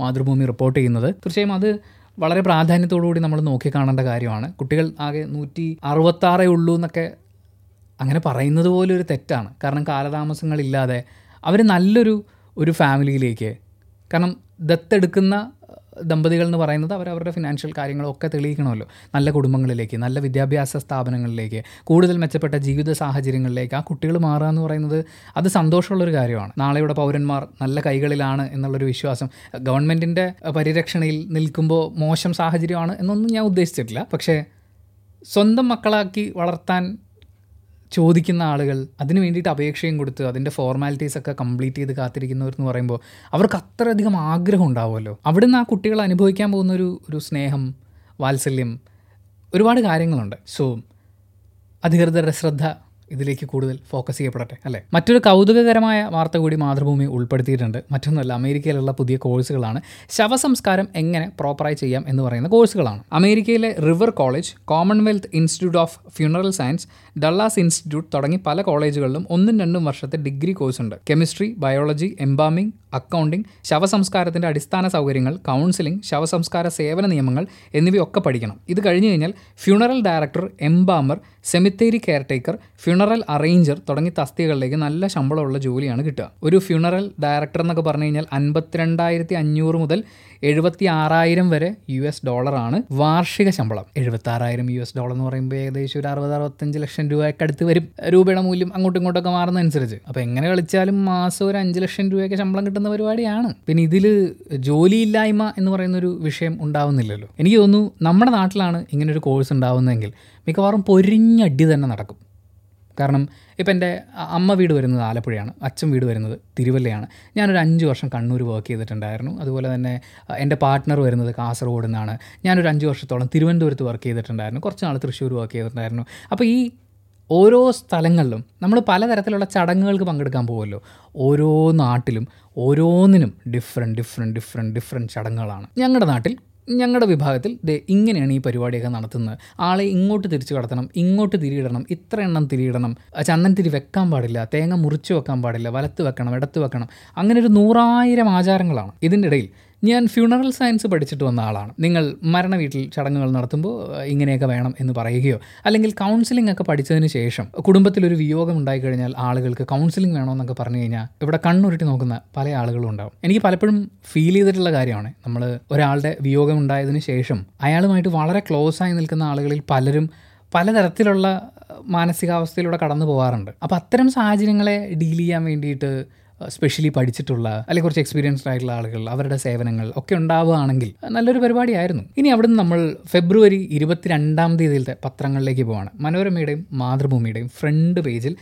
മാതൃഭൂമി റിപ്പോർട്ട് ചെയ്യുന്നത്. തീർച്ചയായും അത് വളരെ പ്രാധാന്യത്തോടുകൂടി നമ്മൾ നോക്കി കാണേണ്ട കാര്യമാണ്. കുട്ടികൾ ആകെ നൂറ്റി അറുപത്താറേ ഉള്ളൂ എന്നൊക്കെ അങ്ങനെ പറയുന്നത് പോലെ ഒരു തെറ്റാണ്. കാരണം കാലതാമസങ്ങളില്ലാതെ അവർ നല്ലൊരു ഒരു ഫാമിലിയിലേക്ക് കാരണം ദത്തെടുക്കുന്ന ദമ്പതികൾ എന്ന് പറയുന്നത് അവരവരുടെ ഫിനാൻഷ്യൽ കാര്യങ്ങളൊക്കെ തെളിയിക്കണമല്ലോ. നല്ല കുടുംബങ്ങളിലേക്ക് നല്ല വിദ്യാഭ്യാസ സ്ഥാപനങ്ങളിലേക്ക് കൂടുതൽ മെച്ചപ്പെട്ട ജീവിത സാഹചര്യങ്ങളിലേക്ക് ആ കുട്ടികൾ മാറുക എന്ന് പറയുന്നത് അത് സന്തോഷമുള്ളൊരു കാര്യമാണ്. നാളെയുടെ പൗരന്മാർ നല്ല കൈകളിലാണ് എന്നുള്ളൊരു വിശ്വാസം. ഗവൺമെന്റിന്റെ പരിരക്ഷണയിൽ നിൽക്കുമ്പോൾ മോശം സാഹചര്യമാണ് എന്നൊന്നും ഞാൻ ഉദ്ദേശിച്ചിട്ടില്ല. പക്ഷേ സ്വന്തം മക്കളാക്കി വളർത്താൻ ചോദിക്കുന്ന ആളുകൾ അതിന് വേണ്ടിയിട്ട് അപേക്ഷയും കൊടുത്ത് അതിന്റെ ഫോർമാലിറ്റീസ് ഒക്കെ കംപ്ലീറ്റ് ചെയ്ത് കാത്തിരിക്കുന്നവർ എന്ന് പറയുമ്പോൾ അവർക്ക് അത്രയധികം ആഗ്രഹം ഉണ്ടാവുമല്ലോ. അവിടുന്ന് ആ കുട്ടികൾ അനുഭവിക്കാൻ പോകുന്ന ഒരു ഒരു സ്നേഹം വാത്സല്യം ഒരുപാട് കാര്യങ്ങളുണ്ട്. സോ അധികൃതരുടെ ശ്രദ്ധ ഇതിലേക്ക് കൂടുതൽ ഫോക്കസ് ചെയ്യപ്പെടട്ടെ അല്ലേ? മറ്റൊരു കൗതുകകരമായ വാർത്ത കൂടി മാതൃഭൂമി ഉൾപ്പെടുത്തിയിട്ടുണ്ട്. മറ്റൊന്നല്ല അമേരിക്കയിലുള്ള പുതിയ കോഴ്സുകളാണ്. ശവസംസ്കാരം എങ്ങനെ പ്രോപ്പറായി ചെയ്യാം എന്ന് പറയുന്ന കോഴ്സുകളാണ്. അമേരിക്കയിലെ River College Commonwealth Institute of Funeral Science Dallas Institute തുടങ്ങി പല കോളേജുകളിലും ഒന്നും രണ്ടും വർഷത്തെ ഡിഗ്രി കോഴ്സ് ഉണ്ട് കെമിസ്ട്രി ബയോളജി എംബാമിംഗ് അക്കൗണ്ടിംഗ് ശവസംസ്കാരത്തിന്റെ അടിസ്ഥാന സൗകര്യങ്ങൾ കൗൺസിലിംഗ് ശവസംസ്കാര സേവന നിയമങ്ങൾ എന്നിവയൊക്കെ പഠിക്കണം. ഇത് കഴിഞ്ഞു കഴിഞ്ഞാൽ ഫ്യൂണറൽ ഡയറക്ടർ എംബാമർ സെമിത്തേരി കെയർടേക്കർ ഫ്യൂണറൽ അറേഞ്ചർ തുടങ്ങിയ തസ്തികകളിലേക്ക് നല്ല ശമ്പളമുള്ള ജോലിയാണ് കിട്ടുക. ഒരു ഫ്യൂണറൽ ഡയറക്ടർ എന്നൊക്കെ പറഞ്ഞു കഴിഞ്ഞാൽ അൻപത്തിരണ്ടായിരത്തി അഞ്ഞൂറ് മുതൽ എഴുപത്തി ആറായിരം വരെ യു എസ് ഡോളറാണ് വാർഷിക ശമ്പളം. എഴുപത്തി ആറായിരം യു എസ് ഡോളർ എന്ന് പറയുമ്പോൾ ഏകദേശം ഒരു അറുപത് അറുപത്തഞ്ച് ലക്ഷം രൂപയൊക്കെ അടുത്ത് വരും. രൂപയുടെ മൂല്യം അങ്ങോട്ടും ഇങ്ങോട്ടൊക്കെ മാറുന്നതനുസരിച്ച് അപ്പോൾ എങ്ങനെ കളിച്ചാലും മാസം ഒരു അഞ്ച് ലക്ഷം രൂപയൊക്കെ ശമ്പളം കിട്ടുന്ന പരിപാടിയാണ്. പിന്നെ ഇതിൽ ജോലിയില്ലായ്മ എന്ന് പറയുന്നൊരു വിഷയം ഉണ്ടാവുന്നില്ലല്ലോ. എനിക്ക് തോന്നുന്നു നമ്മുടെ നാട്ടിലാണ് ഇങ്ങനൊരു കോഴ്സ് ഉണ്ടാവുന്നതെങ്കിൽ മിക്കവാറും പൊരിഞ്ഞടി തന്നെ നടക്കും. കാരണം ഇപ്പം എന്റെ അമ്മ വീട് വരുന്നത് ആലപ്പുഴയാണ് അച്ഛൻ വീട് വരുന്നത് തിരുവല്ലയാണ്. ഞാനൊരു അഞ്ച് വർഷം കണ്ണൂർ വർക്ക് ചെയ്തിട്ടുണ്ടായിരുന്നു. അതുപോലെ തന്നെ എന്റെ പാർട്ട്ണർ വരുന്നത് കാസർഗോഡ് നിന്നാണ്. ഞാനൊരു അഞ്ച് വർഷത്തോളം തിരുവനന്തപുരത്ത് വർക്ക് ചെയ്തിട്ടുണ്ടായിരുന്നു. കുറച്ച് നാൾ തൃശ്ശൂർ വർക്ക് ചെയ്തിട്ടുണ്ടായിരുന്നു. അപ്പോൾ ഈ ഓരോ സ്ഥലങ്ങളിലും നമ്മൾ പലതരത്തിലുള്ള ചടങ്ങുകൾക്ക് പങ്കെടുക്കാൻ പോകുമല്ലോ. ഓരോ നാട്ടിലും ഓരോന്നിനും ഡിഫറെന്റ് ഡിഫറെന്റ് ഡിഫറെന്റ് ഡിഫറെന്റ് ചടങ്ങുകളാണ്. ഞങ്ങളുടെ നാട്ടിൽ ഞങ്ങളുടെ വിഭാഗത്തിൽ ദേ ഇങ്ങനെയാണ് ഈ പരിപാടിയൊക്കെ നടത്തുന്നത്. ആളെ ഇങ്ങോട്ട് തിരിച്ചു കടത്തണം ഇങ്ങോട്ട് തിരിയിടണം ഇത്ര എണ്ണം തിരിയിടണം ചന്ദൻ തിരി വെക്കാൻ പാടില്ല തേങ്ങ മുറിച്ച് വെക്കാൻ പാടില്ല വലത്ത് വെക്കണം ഇടത്ത് വെക്കണം അങ്ങനെ ഒരു നൂറായിരം ആചാരങ്ങളാണ് ഇതിന്റെ ഇടയിൽ. ഞാൻ ഫ്യൂണറൽ സയൻസ് പഠിച്ചിട്ട് വന്ന ആളാണ്. നിങ്ങൾ മരണ വീട്ടിൽ ചടങ്ങുകൾ നടത്തുമ്പോൾ ഇങ്ങനെയൊക്കെ വേണം എന്ന് പറയുകയോ അല്ലെങ്കിൽ കൗൺസിലിംഗ് ഒക്കെ പഠിച്ചതിന് ശേഷം കുടുംബത്തിലൊരു വിയോഗം ഉണ്ടായിക്കഴിഞ്ഞാൽ ആളുകൾക്ക് കൗൺസിലിംഗ് വേണമെന്നൊക്കെ പറഞ്ഞു കഴിഞ്ഞാൽ ഇവിടെ കണ്ണുരുട്ടി നോക്കുന്ന പല ആളുകളും ഉണ്ടാവും. എനിക്ക് പലപ്പോഴും ഫീൽ ചെയ്തിട്ടുള്ള കാര്യമാണ്. നമ്മൾ ഒരാളുടെ വിയോഗം ഉണ്ടായതിനു ശേഷം അയാളുമായിട്ട് വളരെ ക്ലോസ് ആയി നിൽക്കുന്ന ആളുകളിൽ പലരും പലതരത്തിലുള്ള മാനസികാവസ്ഥയിലൂടെ കടന്നു പോകാറുണ്ട് അപ്പോൾ അത്തരം സാഹചര്യങ്ങളെ ഡീൽ ചെയ്യാൻ വേണ്ടിയിട്ട് സ്പെഷ്യലി പഠിച്ചിട്ടുള്ള അല്ലെങ്കിൽ കുറച്ച് എക്സ്പീരിയൻസ്ഡ് ആയിട്ടുള്ള ആളുകൾ അവരുടെ സേവനങ്ങൾ ഒക്കെ ഉണ്ടാവുകയാണെങ്കിൽ നല്ലൊരു പരിപാടിയായിരുന്നു. ഇനി അവിടുന്ന് നമ്മൾ ഫെബ്രുവരി ഇരുപത്തിരണ്ടാം തീയതിയിലത്തെ പത്രങ്ങളിലേക്ക് പോവാണ്. മനോരമയുടെയും മാതൃഭൂമിയുടെയും ഫ്രണ്ട് പേജിൽ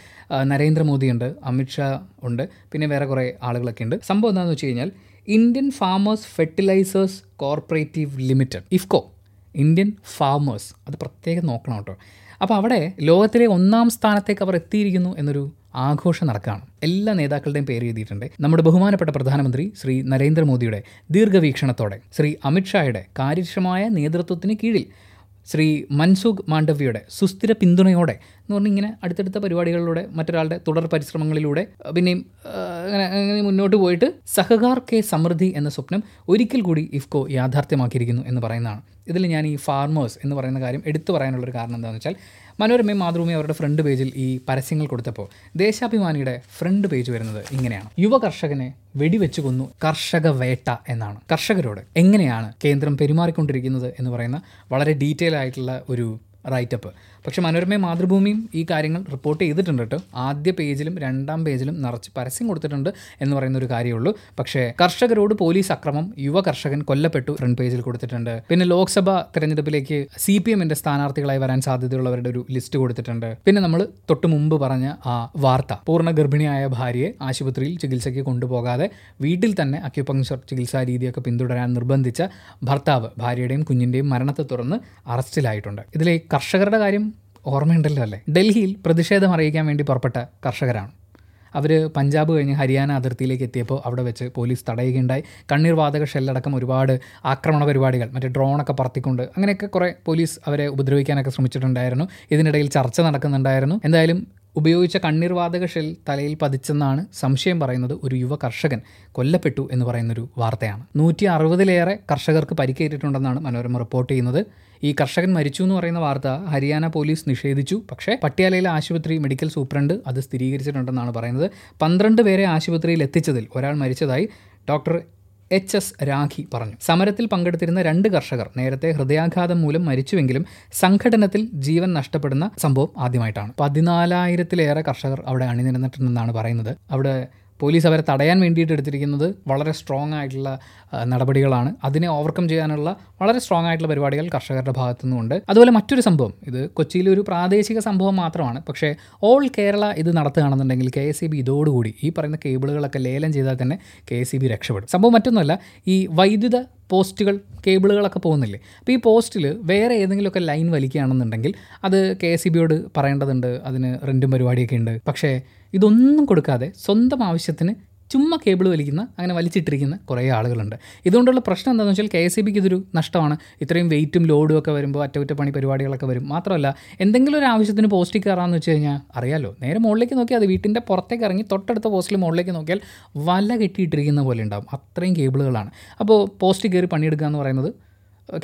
നരേന്ദ്രമോദിയുണ്ട് അമിത്ഷാ ഉണ്ട് പിന്നെ വേറെ കുറേ ആളുകളൊക്കെ ഉണ്ട്. സംഭവം എന്താണെന്ന് വെച്ച് കഴിഞ്ഞാൽ Indian farmers fertilisers cooperative limited IFFCO Indian farmers അത് പ്രത്യേകം നോക്കണം കേട്ടോ. അപ്പോൾ അവിടെ ലോകത്തിലെ ഒന്നാം സ്ഥാനത്തേക്ക് അവർ എത്തിയിരിക്കുന്നു എന്നൊരു ആഘോഷം നടക്കുകയാണ് എല്ലാ നേതാക്കളുടെയും പേര് എഴുതിയിട്ടുണ്ട്. നമ്മുടെ ബഹുമാനപ്പെട്ട പ്രധാനമന്ത്രി ശ്രീ നരേന്ദ്രമോദിയുടെ ദീർഘവീക്ഷണത്തോടെ ശ്രീ അമിത്ഷായുടെ കാര്യക്ഷമമായ നേതൃത്വത്തിന് കീഴിൽ ശ്രീ മൻസുഖ് മാണ്ഡവ്യയുടെ സുസ്ഥിര പിന്തുണയോടെ എന്ന് പറഞ്ഞാൽ ഇങ്ങനെ അടുത്തടുത്ത പരിപാടികളിലൂടെ മറ്റൊരാളുടെ തുടർ പരിശ്രമങ്ങളിലൂടെ പിന്നെയും അങ്ങനെ അങ്ങനെ മുന്നോട്ട് പോയിട്ട് സഹകാർ കെ സമൃദ്ധി എന്ന സ്വപ്നം ഒരിക്കൽ കൂടി ഇഫ്കോ യാഥാർത്ഥ്യമാക്കിയിരിക്കുന്നു എന്ന് പറയുന്നതാണ്. ഇതിൽ ഞാൻ ഈ ഫാർമേഴ്സ് എന്ന് പറയുന്ന കാര്യം എടുത്തു പറയാനുള്ളൊരു കാരണം എന്താണെന്ന് വെച്ചാൽ മനോരമയും മാതൃഭൂമി അവരുടെ ഫ്രണ്ട് പേജിൽ ഈ പരസ്യങ്ങൾ കൊടുത്തപ്പോൾ ദേശാഭിമാനിയുടെ ഫ്രണ്ട് പേജ് വരുന്നത് ഇങ്ങനെയാണ്. യുവ കർഷകനെ വെടിവെച്ച് കൊന്നു കർഷക വേട്ട എന്നാണ്. കർഷകരോട് എങ്ങനെയാണ് കേന്ദ്രം പെരുമാറിക്കൊണ്ടിരിക്കുന്നത് എന്ന് പറയുന്ന വളരെ ഡീറ്റെയിൽ ആയിട്ടുള്ള ഒരു റൈറ്റപ്പ് പക്ഷെ മനോരമയും മാതൃഭൂമിയും ഈ കാര്യങ്ങൾ റിപ്പോർട്ട് ചെയ്തിട്ടുണ്ട് കേട്ടോ. ആദ്യ പേജിലും രണ്ടാം പേജിലും നിറച്ച് പരസ്യം കൊടുത്തിട്ടുണ്ട് എന്ന് പറയുന്ന ഒരു കാര്യമുള്ളൂ പക്ഷേ കർഷകരോട് പോലീസ് അക്രമം യുവ കർഷകൻ കൊല്ലപ്പെട്ടു ഫ്രണ്ട് പേജിൽ കൊടുത്തിട്ടുണ്ട്. പിന്നെ ലോക്സഭ തെരഞ്ഞെടുപ്പിലേക്ക് സി പി എമ്മിന്റെ സ്ഥാനാർത്ഥികളായി വരാൻ സാധ്യതയുള്ളവരുടെ ഒരു ലിസ്റ്റ് കൊടുത്തിട്ടുണ്ട്. പിന്നെ നമ്മൾ തൊട്ട് മുമ്പ് പറഞ്ഞ ആ വാർത്ത പൂർണ ഗർഭിണിയായ ഭാര്യയെ ആശുപത്രിയിൽ ചികിത്സയ്ക്ക് കൊണ്ടുപോകാതെ വീട്ടിൽ തന്നെ അക്യുപങ്ചർ ചികിത്സാ രീതിയൊക്കെ പിന്തുടരാൻ നിർബന്ധിച്ച ഭർത്താവ് ഭാര്യയുടെയും കുഞ്ഞിന്റെയും മരണത്തെ തുടർന്ന് അറസ്റ്റിലായിട്ടുണ്ട്. ഇതിലെ കർഷകരുടെ കാര്യം ഓർമ്മയുണ്ടല്ലോ അല്ലേ? ഡൽഹിയിൽ പ്രതിഷേധം അറിയിക്കാൻ വേണ്ടി പുറപ്പെട്ട കർഷകരാണ്. അവർ പഞ്ചാബ് കഴിഞ്ഞ് ഹരിയാന അതിർത്തിയിലേക്ക് എത്തിയപ്പോൾ അവിടെ വെച്ച് പോലീസ് തടയുകയുണ്ടായി. കണ്ണീർ വാതക ഷെല്ലടക്കം ഒരുപാട് ആക്രമണ പരിപാടികൾ മറ്റേ ഡ്രോണൊക്കെ പറത്തിക്കൊണ്ട് അങ്ങനെയൊക്കെ കുറേ പോലീസ് അവരെ ഉപദ്രവിക്കാനൊക്കെ ശ്രമിച്ചിട്ടുണ്ടായിരുന്നു. ഇതിനിടയിൽ ചർച്ച നടക്കുന്നുണ്ടായിരുന്നു. എന്തായാലും ഉപയോഗിച്ച കണ്ണീർവാതക ഷെൽ തലയിൽ പതിച്ചെന്നാണ് സംശയം പറയുന്നത് ഒരു യുവ കർഷകൻ കൊല്ലപ്പെട്ടു എന്ന് പറയുന്നൊരു വാർത്തയാണ്. നൂറ്റി അറുപതിലേറെ കർഷകർക്ക് പരിക്കേറ്റിട്ടുണ്ടെന്നാണ് മനോരമ റിപ്പോർട്ട് ചെയ്യുന്നത്. ഈ കർഷകൻ മരിച്ചു എന്ന് പറയുന്ന വാർത്ത ഹരിയാന പോലീസ് നിഷേധിച്ചു. പക്ഷേ പട്യാലയിലെ ആശുപത്രി മെഡിക്കൽ സൂപ്രണ്ട് അത് സ്ഥിരീകരിച്ചിട്ടുണ്ടെന്നാണ് പറയുന്നത്. പന്ത്രണ്ട് പേരെ ആശുപത്രിയിൽ എത്തിച്ചതിൽ ഒരാൾ മരിച്ചതായി ഡോക്ടർ എച്ച് എസ് രാഖി പറഞ്ഞു. സമരത്തിൽ പങ്കെടുത്തിരുന്ന രണ്ട് കർഷകർ നേരത്തെ ഹൃദയാഘാതം മൂലം മരിച്ചുവെങ്കിലും സംഘടനത്തിൽ ജീവൻ നഷ്ടപ്പെടുന്ന സംഭവം ആദ്യമായിട്ടാണ്. പതിനാലായിരത്തിലേറെ കർഷകർ അവിടെ അണിനിരന്നിട്ടുണ്ടെന്നാണ് പറയുന്നത്. അവിടെ പോലീസ് അവരെ തടയാൻ വേണ്ടിയിട്ട് എടുത്തിരിക്കുന്നത് വളരെ സ്ട്രോങ് ആയിട്ടുള്ള നടപടികളാണ്. അതിനെ ഓവർകം ചെയ്യാനുള്ള വളരെ സ്ട്രോങ് ആയിട്ടുള്ള പരിപാടികൾ കർഷകരുടെ ഭാഗത്തു നിന്നുണ്ട് അതുപോലെ മറ്റൊരു സംഭവം ഇത് കൊച്ചിയിലെ ഒരു പ്രാദേശിക സംഭവം മാത്രമാണ്. പക്ഷേ ഓൾ കേരള ഇത് നടത്തുകയാണെന്നുണ്ടെങ്കിൽ കെ എസ് ഇതോടുകൂടി ഈ പറയുന്ന കേബിളുകളൊക്കെ ലേലം ചെയ്താൽ തന്നെ കെ എസ് രക്ഷപ്പെടും. സംഭവം മറ്റൊന്നുമല്ല ഈ വൈദ്യുത പോസ്റ്റുകൾ കേബിളുകളൊക്കെ പോകുന്നില്ലേ? അപ്പോൾ ഈ പോസ്റ്റിൽ വേറെ ഏതെങ്കിലുമൊക്കെ ലൈൻ വലിക്കുകയാണെന്നുണ്ടെങ്കിൽ അത് കെ എസ് ഇ ബിയോട് പറയേണ്ടതുണ്ട് അതിന് റെന്റും പരിപാടിയൊക്കെ ഉണ്ട്. പക്ഷേ ഇതൊന്നും കൊടുക്കാതെ സ്വന്തം ആവശ്യത്തിന് ചുമ്മാ കേബിൾ വലിക്കുന്ന അങ്ങനെ വലിച്ചിട്ടിരിക്കുന്ന കുറേ ആളുകളുണ്ട്. ഇതുകൊണ്ടുള്ള പ്രശ്നം എന്താണെന്ന് വെച്ചാൽ കെ എസ് ഇ ബിക്ക് ഇതൊരു നഷ്ടമാണ്. ഇത്രയും വെയിറ്റും ലോഡും ഒക്കെ വരുമ്പോൾ അറ്റകുറ്റപ്പണി പരിപാടികളൊക്കെ വരും. മാത്രമല്ല എന്തെങ്കിലും ഒരു ആവശ്യത്തിന് പോസ്റ്റിൽ കയറാമെന്ന് വെച്ച് കഴിഞ്ഞാൽ അറിയാലോ നേരെ മുകളിലേക്ക് നോക്കിയാൽ അത് വീട്ടിന്റെ പുറത്തേക്ക് ഇറങ്ങി തൊട്ടടുത്ത പോസ്റ്റിൽ മുകളിലേക്ക് നോക്കിയാൽ വല കെട്ടിയിട്ടിരിക്കുന്ന പോലെ ഉണ്ടാവും. അത്രയും കേബിളുകളാണ്. അപ്പോൾ പോസ്റ്റ് കയറി പണിയെടുക്കുക എന്ന് പറയുന്നത്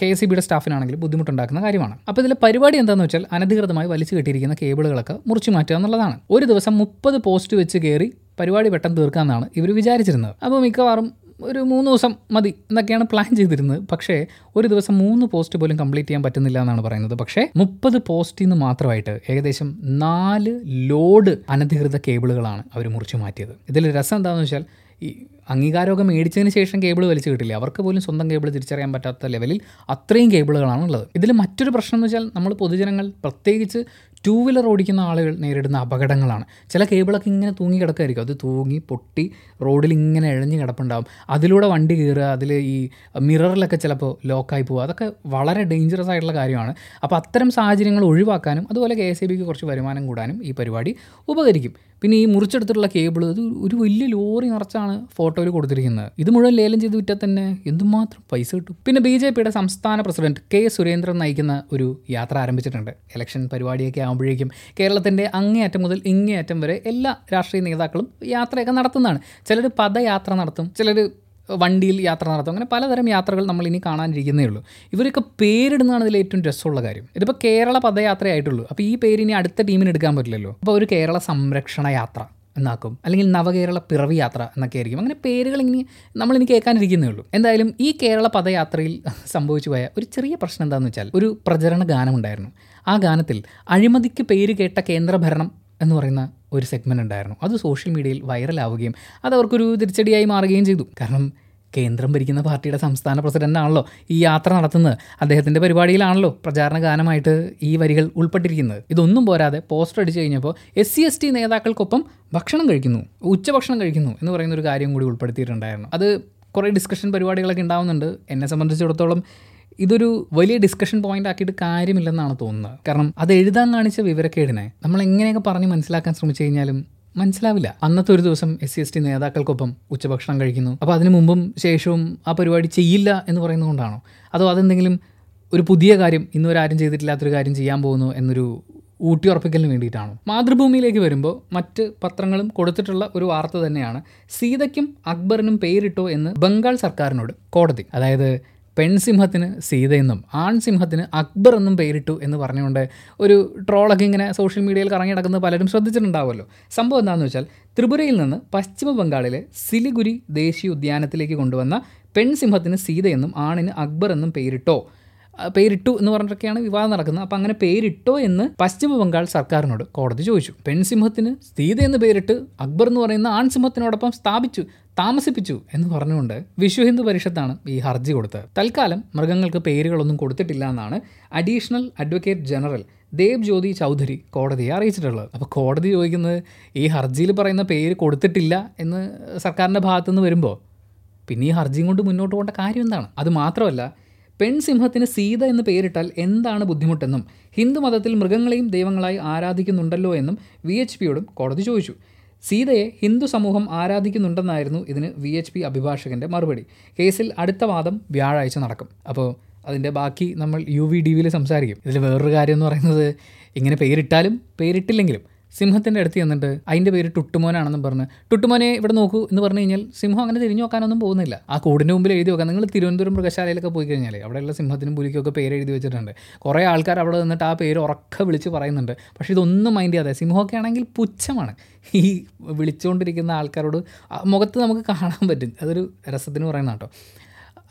കെ എസ് സി ബിയുടെ സ്റ്റാഫിനാണെങ്കിൽ ബുദ്ധിമുട്ടുണ്ടാക്കുന്ന കാര്യമാണ്. അപ്പോൾ ഇതിലെ പരിപാടി എന്താണെന്ന് വെച്ചാൽ അനധികൃതമായി വലിച്ചു കെട്ടിയിരിക്കുന്ന കേബിളുകളൊക്കെ മുറിച്ചു മാറ്റുക എന്നുള്ളതാണ്. ഒരു ദിവസം മുപ്പത് പോസ്റ്റ് വെച്ച് കയറി പരിപാടി പെട്ടെന്ന് തീർക്കാമെന്നാണ് ഇവർ വിചാരിച്ചിരുന്നത്. അപ്പോൾ മിക്കവാറും ഒരു മൂന്ന് ദിവസം മതി എന്നൊക്കെയാണ് പ്ലാൻ ചെയ്തിരുന്നത്. പക്ഷേ ഒരു ദിവസം മൂന്ന് പോസ്റ്റ് പോലും കംപ്ലീറ്റ് ചെയ്യാൻ പറ്റുന്നില്ല എന്നാണ് പറയുന്നത്. പക്ഷേ മുപ്പത് പോസ്റ്റിൽ നിന്ന് മാത്രമായിട്ട് ഏകദേശം നാല് ലോഡ് അനധികൃത കേബിളുകളാണ് അവർ മുറിച്ചു മാറ്റിയത്. ഇതിൽ രസം എന്താണെന്ന് വെച്ചാൽ ഈ അംഗീകാരമൊക്കെ മേടിച്ചതിന് ശേഷം കേബിൾ വലിച്ചു കിട്ടില്ല? അവർക്ക് പോലും സ്വന്തം കേബിൾ തിരിച്ചറിയാൻ പറ്റാത്ത ലെവലിൽ അത്രയും കേബിളുകളാണ് ഉള്ളത് ഇതിൽ മറ്റൊരു പ്രശ്നം എന്ന് വെച്ചാൽ നമ്മൾ പൊതുജനങ്ങൾ പ്രത്യേകിച്ച് ടൂ വീലർ ഓടിക്കുന്ന ആളുകൾ നേരിടുന്ന അപകടങ്ങളാണ്. ചില കേബിളൊക്കെ ഇങ്ങനെ തൂങ്ങി കിടക്കായിരിക്കും അത് തൂങ്ങി പൊട്ടി റോഡിൽ ഇങ്ങനെ ഇഴഞ്ഞ് കിടപ്പുണ്ടാവും. അതിലൂടെ വണ്ടി കയറുക അതിൽ ഈ മിററിലൊക്കെ ചിലപ്പോൾ ലോക്കായി പോവുക അതൊക്കെ വളരെ ഡേഞ്ചറസ് ആയിട്ടുള്ള കാര്യമാണ്. അപ്പോൾ അത്തരം സാഹചര്യങ്ങൾ ഒഴിവാക്കാനും അതുപോലെ കെ എസ് ബിക്ക് കുറച്ച് വരുമാനം കൂടാനും ഈ പരിപാടി ഉപകരിക്കും. പിന്നെ ഈ മുറിച്ചെടുത്തിട്ടുള്ള കേബിൾ ഇത് ഒരു വലിയ ലോറി നിറച്ചാണ് ഫോട്ടോയിൽ കൊടുത്തിരിക്കുന്നത്. ഇത് മുഴുവൻ ലേലം ചെയ്ത് വിറ്റാൽ തന്നെ എന്തുമാത്രം പൈസ കിട്ടും? പിന്നെ ബി ജെ പിയുടെ സംസ്ഥാന പ്രസിഡന്റ് കെ സുരേന്ദ്രൻ നയിക്കുന്ന ഒരു യാത്ര ആരംഭിച്ചിട്ടുണ്ട്. ഇലക്ഷൻ പരിപാടിയൊക്കെ ആകുമ്പോഴേക്കും കേരളത്തിന്റെ അങ്ങേയറ്റം മുതൽ ഇങ്ങേയറ്റം വരെ എല്ലാ രാഷ്ട്രീയ നേതാക്കളും യാത്രയൊക്കെ നടത്തുന്നതാണ്. ചിലർ പദയാത്ര നടത്തും ചിലർ വണ്ടിയിൽ യാത്ര നടത്തും. അങ്ങനെ പലതരം യാത്രകൾ നമ്മൾ ഇനി കാണാനിരിക്കുന്നേ ഉള്ളൂ. ഇവരൊക്കെ പേരിടുന്നതാണ് ഇതിൽ ഏറ്റവും രസമുള്ള കാര്യം. ഇതിപ്പോൾ കേരള പദയാത്രയായിട്ടുള്ളൂ. അപ്പോൾ ഈ പേര് ഇനി അടുത്ത ടീമിന് എടുക്കാൻ പറ്റില്ലല്ലോ. അപ്പോൾ ഒരു കേരള സംരക്ഷണ യാത്ര. എന്നാക്കും. അല്ലെങ്കിൽ നവകേരള പിറവി യാത്ര എന്നൊക്കെ ആയിരിക്കും അങ്ങനെ പേരുകൾ ഇനി നമ്മളിനി കേൾക്കാനിരിക്കുന്നേ ഉള്ളൂ. എന്തായാലും ഈ കേരള പദയാത്രയിൽ സംഭവിച്ചു പോയ ഒരു ചെറിയ പ്രശ്നം എന്താണെന്ന് വെച്ചാൽ ഒരു പ്രചരണ ഗാനമുണ്ടായിരുന്നു. ആ ഗാനത്തിൽ അഴിമതിക്ക് പേര് കേട്ട കേന്ദ്രഭരണം എന്ന് പറയുന്ന ഒരു സെഗ്മെന്റ് ഉണ്ടായിരുന്നു. അത് സോഷ്യൽ മീഡിയയിൽ വൈറലാവുകയും അത് അവർക്കൊരു തിരിച്ചടിയായി മാറുകയും ചെയ്തു. കാരണം കേന്ദ്രം ഭരിക്കുന്ന പാർട്ടിയുടെ സംസ്ഥാന പ്രസിഡന്റാണല്ലോ ഈ യാത്ര നടത്തുന്നത്. അദ്ദേഹത്തിന്റെ പരിപാടിയിലാണല്ലോ പ്രചാരണ ഗാനമായിട്ട് ഈ വരികൾ ഉൾപ്പെട്ടിരിക്കുന്നത്. ഇതൊന്നും പോരാതെ പോസ്റ്റർ അടിച്ചു കഴിഞ്ഞപ്പോൾ എസ് സി എസ് ടി നേതാക്കൾക്കൊപ്പം ഭക്ഷണം കഴിക്കുന്നു ഉച്ചഭക്ഷണം കഴിക്കുന്നു എന്ന് പറയുന്ന ഒരു കാര്യം കൂടി ഉൾപ്പെടുത്തിയിട്ടുണ്ടായിരുന്നു. അത് കുറേ ഡിസ്കഷൻ പരിപാടികളൊക്കെ ഉണ്ടാവുന്നുണ്ട്. എന്നെ സംബന്ധിച്ചിടത്തോളം ഇതൊരു വലിയ ഡിസ്കഷൻ പോയിന്റ് ആക്കിയിട്ട് കാര്യമില്ലെന്നാണ് തോന്നുന്നത്. കാരണം അത് എഴുതാൻ കാണിച്ച വിവരക്കേടിനെ നമ്മൾ എങ്ങനെയൊക്കെ പറഞ്ഞ് മനസ്സിലാക്കാൻ ശ്രമിച്ചു കഴിഞ്ഞാലും മനസ്സിലാവില്ല. അന്നത്തെ ഒരു ദിവസം എസ് സി എസ് ടി നേതാക്കൾക്കൊപ്പം ഉച്ചഭക്ഷണം കഴിക്കുന്നു. അപ്പോൾ അതിനു മുമ്പും ശേഷവും ആ പരിപാടി ചെയ്യില്ല എന്ന് പറയുന്നത് പറയുന്നതുകൊണ്ടാണോ അതോ അതെന്തെങ്കിലും ഒരു പുതിയ കാര്യം ഇന്നുവരെ ആരും ചെയ്തിട്ടില്ലാത്തൊരു കാര്യം ചെയ്യാൻ പോകുന്നു എന്നൊരു ഊട്ടിയുറപ്പിക്കലിന് വേണ്ടിയിട്ടാണോ? മാതൃഭൂമിയിലേക്ക് വരുമ്പോൾ മറ്റ് പത്രങ്ങളും കൊടുത്തിട്ടുള്ള ഒരു വാർത്ത തന്നെയാണ് സീതയ്ക്കും അക്ബറിനും പേരിട്ടോ എന്ന് ബംഗാൾ സർക്കാരിനോട് കോടതി. അതായത് പെൺസിംഹത്തിന് സീതയെന്നും ആൺസിംഹത്തിന് അക്ബർ എന്നും പേരിട്ടു എന്ന് പറഞ്ഞുകൊണ്ട് ഒരു ട്രോളൊക്കെ ഇങ്ങനെ സോഷ്യൽ മീഡിയയിൽ കറങ്ങി നടക്കുന്നത് പലരും ശ്രദ്ധിച്ചിട്ടുണ്ടാവുമല്ലോ. സംഭവം എന്താണെന്ന് വെച്ചാൽ ത്രിപുരയിൽ നിന്ന് പശ്ചിമ ബംഗാളിലെ സിലിഗുരി ദേശീയ ഉദ്യാനത്തിലേക്ക് കൊണ്ടുവന്ന പെൺസിംഹത്തിന് സീതയെന്നും ആണിന് അക്ബർ എന്നും പേരിട്ടോ പേരിട്ടു എന്ന് പറഞ്ഞിട്ടൊക്കെയാണ് വിവാദം നടക്കുന്നത്. അപ്പം അങ്ങനെ പേരിട്ടോ എന്ന് പശ്ചിമ ബംഗാൾ സർക്കാരിനോട് കോടതി ചോദിച്ചു. പെൺസിംഹത്തിന് സീത എന്ന് പേരിട്ട് അക്ബർ എന്ന് പറയുന്ന ആൺസിംഹത്തിനോടൊപ്പം സ്ഥാപിച്ചു. താമസിപ്പിച്ചു എന്ന് പറഞ്ഞുകൊണ്ട് വിശ്വ ഹിന്ദു പരിഷത്താണ് ഈ ഹർജി കൊടുത്തത്. തൽക്കാലം മൃഗങ്ങൾക്ക് പേരുകളൊന്നും കൊടുത്തിട്ടില്ല എന്നാണ് additional advocate general Dev Jyoti Chaudhary കോടതിയെ അറിയിച്ചിട്ടുള്ളത്. അപ്പോൾ കോടതി ചോദിക്കുന്നത് ഈ ഹർജിയിൽ പറയുന്ന പേര് കൊടുത്തിട്ടില്ല എന്ന് സർക്കാരിന്റെ ഭാഗത്തുനിന്ന് വരുമ്പോൾ പിന്നെ ഈ ഹർജിയും കൊണ്ട് മുന്നോട്ട് പോകേണ്ട കാര്യം എന്താണ്? അത് മാത്രമല്ല പെൺസിംഹത്തിന് സീത എന്ന് പേരിട്ടാൽ എന്താണ് ബുദ്ധിമുട്ടെന്നും ഹിന്ദു മതത്തിൽ മൃഗങ്ങളെയും ദൈവങ്ങളായി ആരാധിക്കുന്നുണ്ടല്ലോ എന്നും വി എച്ച് പിയോടും കോടതി ചോദിച്ചു. സീതയെ ഹിന്ദു സമൂഹം ആരാധിക്കുന്നുണ്ടെന്നായിരുന്നു ഇതിന് വി എച്ച് പി അഭിഭാഷകന്റെ മറുപടി. കേസിൽ അടുത്ത വാദം വ്യാഴാഴ്ച നടക്കും. അപ്പോൾ അതിന്റെ ബാക്കി നമ്മൾ യു വി ഡി വിയിൽ സംസാരിക്കും. ഇതിൽ വേറൊരു കാര്യം എന്ന് പറയുന്നത് ഇങ്ങനെ പേരിട്ടാലും പേരിട്ടില്ലെങ്കിലും സിംഹത്തിന്റെ അടുത്ത് ചെന്നിട്ട് അതിന്റെ പേര് ടുട്ടുമോനാണെന്നും പറഞ്ഞ് ടുട്ടുമോനെ ഇവിടെ നോക്കൂ എന്ന് പറഞ്ഞു കഴിഞ്ഞാൽ സിംഹം അങ്ങനെ തിരിഞ്ഞു നോക്കാനൊന്നും പോകുന്നില്ല. ആ കൂടിന്റെ മുമ്പിൽ എഴുതി വെക്കാം. നിങ്ങൾ തിരുവനന്തപുരം മൃഗശാലയിലൊക്കെ പോയി കഴിഞ്ഞാൽ അവിടെയുള്ള സിംഹത്തിനും പുലിക്കൊക്കെ പേര് എഴുതി വെച്ചിട്ടുണ്ട്. കുറേ ആൾക്കാർ അവിടെ നിന്നിട്ട് ആ പേര് ഉറക്കെ വിളിച്ച് പറയുന്നുണ്ട്. പക്ഷേ ഇതൊന്നും മൈൻഡ് ചെയ്യാതെ സിംഹമൊക്കെ ആണെങ്കിൽ പുച്ഛമാണ്. ഈ വിളിച്ചുകൊണ്ടിരിക്കുന്ന ആൾക്കാരോട് മുഖത്ത് നമുക്ക് കാണാൻ പറ്റും. അതൊരു രസത്തിന് പറയുന്ന കേട്ടോ.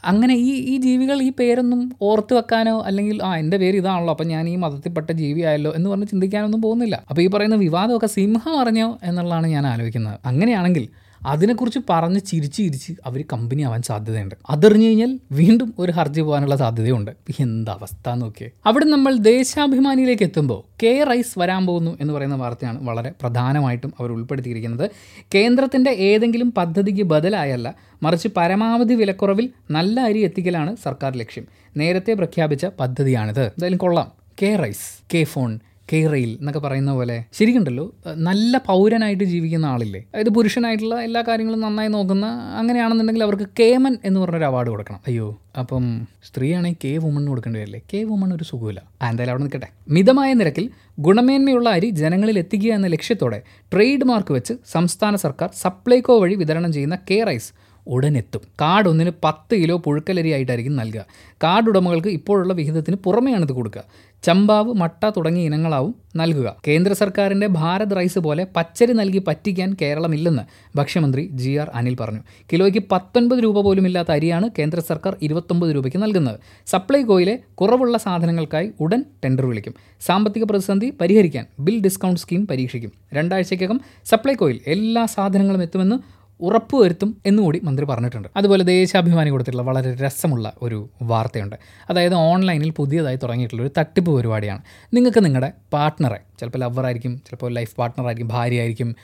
അങ്ങനെ ഈ ഈ ജീവികൾ ഈ പേരൊന്നും ഓർത്ത് വെക്കാനോ അല്ലെങ്കിൽ ആ എന്റെ പേര് ഇതാണല്ലോ അപ്പം ഞാൻ ഈ മതത്തിൽപ്പെട്ട ജീവിയായല്ലോ എന്ന് പറഞ്ഞ് ചിന്തിക്കാനൊന്നും പോകുന്നില്ല. അപ്പോൾ ഈ പറയുന്ന വിവാദമൊക്കെ സിംഹം അറിഞ്ഞോ എന്നുള്ളതാണ് ഞാൻ ആലോചിക്കുന്നത്. അങ്ങനെയാണെങ്കിൽ അതിനെക്കുറിച്ച് പറഞ്ഞ് ചിരിച്ച് ചിരിച്ച് അവർ കമ്പനി ആവാൻ സാധ്യതയുണ്ട്. അതറിഞ്ഞു കഴിഞ്ഞാൽ വീണ്ടും ഒരു ഹർജി പോകാനുള്ള സാധ്യതയുണ്ട്. എന്താ അവസ്ഥ നോക്കിയേ. അവിടെ നമ്മൾ ദേശാഭിമാനിയിലേക്ക് എത്തുമ്പോൾ കെ റൈസ് വരാൻ പോകുന്നു എന്ന് പറയുന്ന വാർത്തയാണ് വളരെ പ്രധാനമായിട്ടും അവർ ഉൾപ്പെടുത്തിയിരിക്കുന്നത്. കേന്ദ്രത്തിന്റെ ഏതെങ്കിലും പദ്ധതിക്ക് ബദലായല്ല മറിച്ച് പരമാവധി വിലക്കുറവിൽ നല്ല അരി എത്തിക്കലാണ് സർക്കാർ ലക്ഷ്യം. നേരത്തെ പ്രഖ്യാപിച്ച പദ്ധതിയാണിത്. എന്തായാലും കൊള്ളാം. K rice K phone K rail എന്നൊക്കെ പറയുന്ന പോലെ ശരിക്കുണ്ടല്ലോ നല്ല പൗരനായിട്ട് ജീവിക്കുന്ന ആളില്ലേ? അതായത് പുരുഷനായിട്ടുള്ള എല്ലാ കാര്യങ്ങളും നന്നായി നോക്കുന്ന അങ്ങനെയാണെന്നുണ്ടെങ്കിൽ അവർക്ക് കേമൻ എന്ന് പറഞ്ഞൊരു അവാർഡ് കൊടുക്കണം. അയ്യോ അപ്പം സ്ത്രീയാണെങ്കിൽ കെ വുമൺ കൊടുക്കേണ്ടി വരില്ലേ? കെ വുമൺ ഒരു സുഖമില്ല എന്തായാലും അവിടെ നിൽക്കട്ടെ. മിതമായ നിരക്കിൽ ഗുണമേന്മയുള്ള അരി ജനങ്ങളിൽ എത്തിക്കുക എന്ന ലക്ഷ്യത്തോടെ ട്രേഡ് മാർക്ക് വെച്ച് സംസ്ഥാന സർക്കാർ സപ്ലൈകോ വഴി വിതരണം ചെയ്യുന്ന കെ റൈസ് ഉടനെത്തും. കാർഡ് ഒന്നിന് പത്ത് കിലോ പുഴുക്കലരി ആയിട്ടായിരിക്കും നൽകുക. കാർഡ് ഉടമകൾക്ക് ഇപ്പോഴുള്ള വിഹിതത്തിന് പുറമെയാണ് ഇത് കൊടുക്കുക. ചമ്പാവ് മട്ട തുടങ്ങിയ ഇനങ്ങളാവും നൽകുക. കേന്ദ്ര സർക്കാരിന്റെ ഭാരത് റൈസ് പോലെ പച്ചരി നൽകി പറ്റിക്കാൻ കേരളമില്ലെന്ന് ഭക്ഷ്യമന്ത്രി ജി ആർ അനിൽ പറഞ്ഞു. കിലോയ്ക്ക് പത്തൊൻപത് രൂപ പോലും ഇല്ലാത്ത അരിയാണ് കേന്ദ്ര സർക്കാർ ഇരുപത്തൊമ്പത് രൂപയ്ക്ക് നൽകുന്നത്. സപ്ലൈകോയിലെ കുറവുള്ള സാധനങ്ങൾക്കായി ഉടൻ ടെൻഡർ വിളിക്കും. സാമ്പത്തിക പ്രതിസന്ധി പരിഹരിക്കാൻ ബിൽ ഡിസ്കൗണ്ട് സ്കീം പരീക്ഷിക്കും. രണ്ടാഴ്ചയ്ക്കകം സപ്ലൈകോയിൽ എല്ലാ സാധനങ്ങളും എത്തുമെന്ന് ഉറപ്പുവരുത്തും എന്നുകൂടി മന്ത്രി പറഞ്ഞിട്ടുണ്ട്. അതുപോലെ ദേശാഭിമാനി കൊടുത്തിട്ടുള്ള വളരെ രസമുള്ള ഒരു വാർത്തയുണ്ട്. അതായത് ഓൺലൈനിൽ പുതിയതായി തുടങ്ങിയിട്ടുള്ള ഒരു തട്ടിപ്പ് പരിപാടിയാണ്. നിങ്ങൾക്ക് നിങ്ങളുടെ പാർട്ട്ണറെ ചിലപ്പോൾ ലവറായിരിക്കും ചിലപ്പോൾ ലൈഫ് പാർട്ട്ണറായിരിക്കും ഭാര്യ ആയിരിക്കും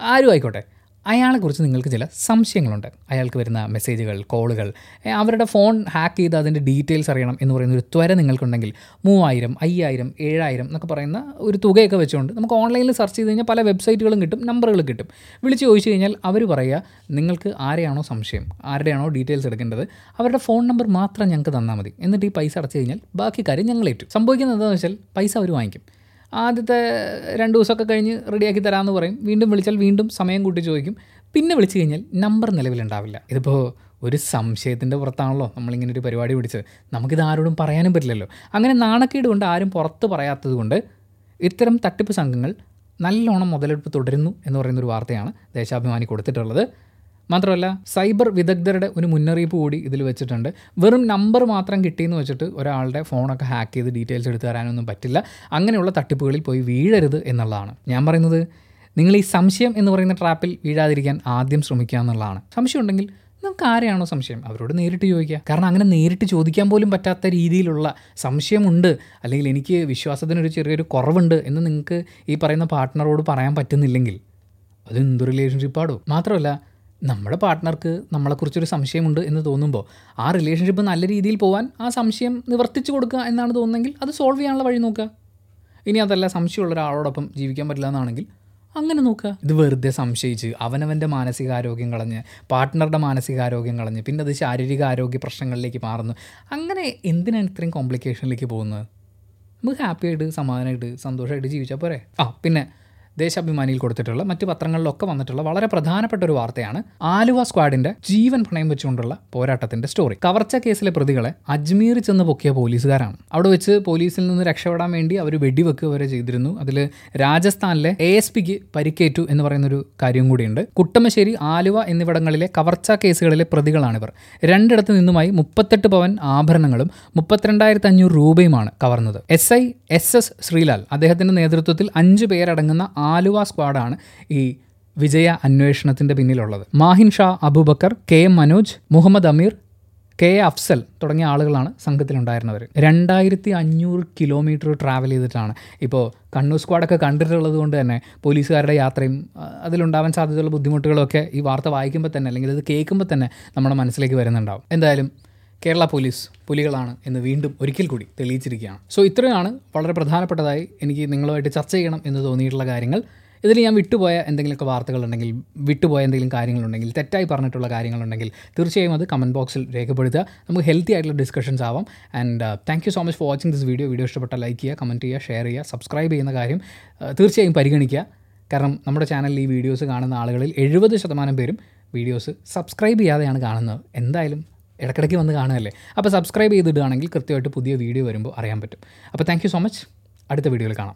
ആരും ആയിക്കോട്ടെ അയാളെക്കുറിച്ച് നിങ്ങൾക്ക് ചില സംശയങ്ങളുണ്ട്. അയാൾക്ക് വരുന്ന മെസ്സേജുകൾ കോളുകൾ അവരുടെ ഫോൺ ഹാക്ക് ചെയ്ത് അതിന്റെ ഡീറ്റെയിൽസ് അറിയണം എന്ന് പറയുന്ന ഒരു ത്വര നിങ്ങൾക്കുണ്ടെങ്കിൽ മൂവായിരം അയ്യായിരം ഏഴായിരം എന്നൊക്കെ പറയുന്ന ഒരു തുകയൊക്കെ വെച്ചുകൊണ്ട് നമുക്ക് ഓൺലൈനിൽ സെർച്ച് ചെയ്ത് കഴിഞ്ഞാൽ പല വെബ്സൈറ്റുകളും കിട്ടും നമ്പറുകൾ കിട്ടും. വിളിച്ച് ചോദിച്ചു കഴിഞ്ഞാൽ അവർ പറയുക നിങ്ങൾക്ക് ആരെയാണോ സംശയം? ആരുടെയാണോ ഡീറ്റെയിൽസ് എടുക്കേണ്ടത്? അവരുടെ ഫോൺ നമ്പർ മാത്രം ഞങ്ങൾക്ക് തന്നാൽ മതി. എന്നിട്ട് ഈ പൈസ അടച്ചു കഴിഞ്ഞാൽ ബാക്കി കാര്യം ഞങ്ങൾ ഏറ്റു. സംഭവിക്കുന്നത് എന്താണെന്ന് വെച്ചാൽ പൈസ അവർ വാങ്ങിക്കും. ആദ്യത്തെ രണ്ട് ദിവസമൊക്കെ കഴിഞ്ഞ് റെഡിയാക്കി തരാമെന്ന് പറയും. വീണ്ടും വിളിച്ചാൽ വീണ്ടും സമയം കൂട്ടി ചോദിക്കും. പിന്നെ വിളിച്ചു കഴിഞ്ഞാൽ നമ്പർ നിലവിലുണ്ടാവില്ല. ഇതിപ്പോൾ ഒരു സംശയത്തിന്റെ പുറത്താണല്ലോ നമ്മളിങ്ങനെ ഒരു പരിപാടി പിടിച്ചത്. നമുക്കിത് ആരോടും പറയാനും പറ്റില്ലല്ലോ. അങ്ങനെ നാണക്കേട് കൊണ്ട് ആരും പുറത്ത് പറയാത്തത് കൊണ്ട് ഇത്തരം തട്ടിപ്പ് സംഘങ്ങൾ നല്ലോണം മുതലെടുപ്പ് തുടരുന്നു എന്ന് പറയുന്നൊരു വാർത്തയാണ് ദേശാഭിമാനി കൊടുത്തിട്ടുള്ളത്. മാത്രമല്ല സൈബർ വിദഗ്ധരുടെ ഒരു മുന്നറിയിപ്പ് കൂടി ഇതിൽ വെച്ചിട്ടുണ്ട്. വെറും നമ്പർ മാത്രം കിട്ടിയെന്ന് വെച്ചിട്ട് ഒരാളുടെ ഫോണൊക്കെ ഹാക്ക് ചെയ്ത് ഡീറ്റെയിൽസ് എടുത്ത് തരാനൊന്നും പറ്റില്ല. അങ്ങനെയുള്ള തട്ടിപ്പുകളിൽ പോയി വീഴരുത് എന്നുള്ളതാണ്. ഞാൻ പറയുന്നത് നിങ്ങൾ ഈ സംശയം എന്ന് പറയുന്ന ട്രാപ്പിൽ വീഴാതിരിക്കാൻ ആദ്യം ശ്രമിക്കുക എന്നുള്ളതാണ്. സംശയം ഉണ്ടെങ്കിൽ നിങ്ങൾക്ക് ആരെയാണോ സംശയം? അവരോട് നേരിട്ട് ചോദിക്കുക. കാരണം അങ്ങനെ നേരിട്ട് ചോദിക്കാൻ പോലും പറ്റാത്ത രീതിയിലുള്ള സംശയമുണ്ട് അല്ലെങ്കിൽ എനിക്ക് വിശ്വാസത്തിനൊരു ചെറിയൊരു കുറവുണ്ട് എന്ന് നിങ്ങൾക്ക് ഈ പറയുന്ന പാർട്ട്ണറോട് പറയാൻ പറ്റുന്നില്ലെങ്കിൽ അത് എന്ത് റിലേഷൻഷിപ്പാടോ മാത്രമല്ല നമ്മുടെ പാർട്ട്ണർക്ക് നമ്മളെക്കുറിച്ചൊരു സംശയമുണ്ട് എന്ന് തോന്നുമ്പോൾ ആ റിലേഷൻഷിപ്പ് നല്ല രീതിയിൽ പോകാൻ ആ സംശയം നിവർത്തിച്ചു കൊടുക്കുക എന്നാണ് തോന്നുന്നതെങ്കിൽ അത് സോൾവ് ചെയ്യാനുള്ള വഴി നോക്കുക. ഇനി അതല്ല സംശയമുള്ള ഒരാളോടൊപ്പം ജീവിക്കാൻ പറ്റില്ല എന്നാണെങ്കിൽ അങ്ങനെ നോക്കുക. ഇത് വെറുതെ സംശയിച്ച് അവനവന്റെ മാനസികാരോഗ്യം കളഞ്ഞ് പാർട്ട്ണറുടെ മാനസികാരോഗ്യം കളഞ്ഞ് പിന്നെ അത് ശാരീരിക ആരോഗ്യ പ്രശ്നങ്ങളിലേക്ക് മാറുന്നു. അങ്ങനെ എന്തിനാണ് ഇത്രയും കോംപ്ലിക്കേഷനിലേക്ക് പോകുന്നത്? നമുക്ക് ഹാപ്പിയായിട്ട് സമാധാനമായിട്ട് സന്തോഷമായിട്ട് ജീവിച്ചാൽ പോരെ? ആ പിന്നെ ദേശാഭിമാനിയിൽ കൊടുത്തിട്ടുള്ള മറ്റ് പത്രങ്ങളിലൊക്കെ വന്നിട്ടുള്ള വളരെ പ്രധാനപ്പെട്ട ഒരു വാർത്തയാണ് ആലുവ സ്ക്വാഡിന്റെ ജീവൻ പണയം വെച്ചുകൊണ്ടുള്ള പോരാട്ടത്തിന്റെ സ്റ്റോറി. കവർച്ച കേസിലെ പ്രതികളെ അജ്മീർ ചെന്ന് പൊക്കിയ പോലീസുകാരാണ്. അവിടെ വെച്ച് പോലീസിൽ നിന്ന് രക്ഷപ്പെടാൻ വേണ്ടി അവർ വെടിവെക്കുക വരെ ചെയ്തിരുന്നു. അതിൽ രാജസ്ഥാനിലെ എ എസ് പിക്ക് പരിക്കേറ്റു എന്ന് പറയുന്നൊരു കാര്യം കൂടിയുണ്ട്. കുട്ടമശ്ശേരി ആലുവ എന്നിവിടങ്ങളിലെ കവർച്ച കേസുകളിലെ പ്രതികളാണിവർ. രണ്ടിടത്തു നിന്നുമായി മുപ്പത്തെട്ട് പവൻ ആഭരണങ്ങളും മുപ്പത്തിരണ്ടായിരത്തി അഞ്ഞൂറ് രൂപയുമാണ് കവർന്നത്. S I S S Sreelal അദ്ദേഹത്തിന്റെ നേതൃത്വത്തിൽ അഞ്ചു പേരടങ്ങുന്ന ആലുവ സ്ക്വാഡാണ് ഈ വിജയ അന്വേഷണത്തിന്റെ പിന്നിലുള്ളത്. Mahin Shah Abubakar K M Manoj Muhammad Ameer K Afsal തുടങ്ങിയ ആളുകളാണ് സംഘത്തിലുണ്ടായിരുന്നവർ രണ്ടായിരത്തി അഞ്ഞൂറ് കിലോമീറ്റർ ട്രാവൽ ചെയ്തിട്ടാണ്. ഇപ്പോൾ കണ്ണൂർ സ്ക്വാഡൊക്കെ കണ്ടിട്ടുള്ളത് കൊണ്ട് തന്നെ പോലീസുകാരുടെ യാത്രയും അതിലുണ്ടാവാൻ സാധ്യതയുള്ള ബുദ്ധിമുട്ടുകളൊക്കെ ഈ വാർത്ത വായിക്കുമ്പോൾ തന്നെ അല്ലെങ്കിൽ ഇത് കേൾക്കുമ്പോൾ തന്നെ നമ്മുടെ മനസ്സിലേക്ക് വരുന്നുണ്ടാവും. എന്തായാലും കേരള പോലീസ് പുലികളാണ് എന്ന് വീണ്ടും ഒരിക്കൽ കൂടി തെളിയിച്ചിരിക്കുകയാണ്. സോ ഇത്രയാണ് വളരെ പ്രധാനപ്പെട്ടതായി എനിക്ക് നിങ്ങളുമായിട്ട് ചർച്ച ചെയ്യണം എന്ന് തോന്നിയിട്ടുള്ള കാര്യങ്ങൾ. ഇതിൽ ഞാൻ വിട്ടുപോയ എന്തെങ്കിലുമൊക്കെ വാർത്തകളുണ്ടെങ്കിൽ വിട്ടുപോയ എന്തെങ്കിലും കാര്യങ്ങളുണ്ടെങ്കിൽ തെറ്റായി പറഞ്ഞിട്ടുള്ള കാര്യങ്ങളുണ്ടെങ്കിൽ തീർച്ചയായും അത് കമന്റ് ബോക്സിൽ രേഖപ്പെടുത്തുക. നമുക്ക് ഹെൽത്തി ആയിട്ടുള്ള ഡിസ്കഷൻസ് ആവാം. And thank you so much for watching this video video ഇഷ്ടപ്പെട്ട ലൈക്ക് ചെയ്യുക കമന്റ് ചെയ്യുക ഷെയർ ചെയ്യുക സബ്സ്ക്രൈബ് ചെയ്യുന്ന കാര്യം തീർച്ചയായും പരിഗണിക്കുക. കാരണം നമ്മുടെ ചാനലിൽ ഈ വീഡിയോസ് കാണുന്ന ആളുകളിൽ എഴുപത് ശതമാനം പേരും വീഡിയോസ് സബ്സ്ക്രൈബ് ചെയ്യാതെയാണ് കാണുന്നത്. എന്തായാലും ഇടയ്ക്കിടയ്ക്ക് വന്ന് കാണുകയല്ലേ? അപ്പോൾ സബ്സ്ക്രൈബ് ചെയ്തിടുകയാണെങ്കിൽ കൃത്യമായിട്ട് പുതിയ വീഡിയോ വരുമ്പോൾ അറിയാൻ പറ്റും. അപ്പോൾ താങ്ക് സോ മച്ച് അടുത്ത വീഡിയോയിൽ കാണാം.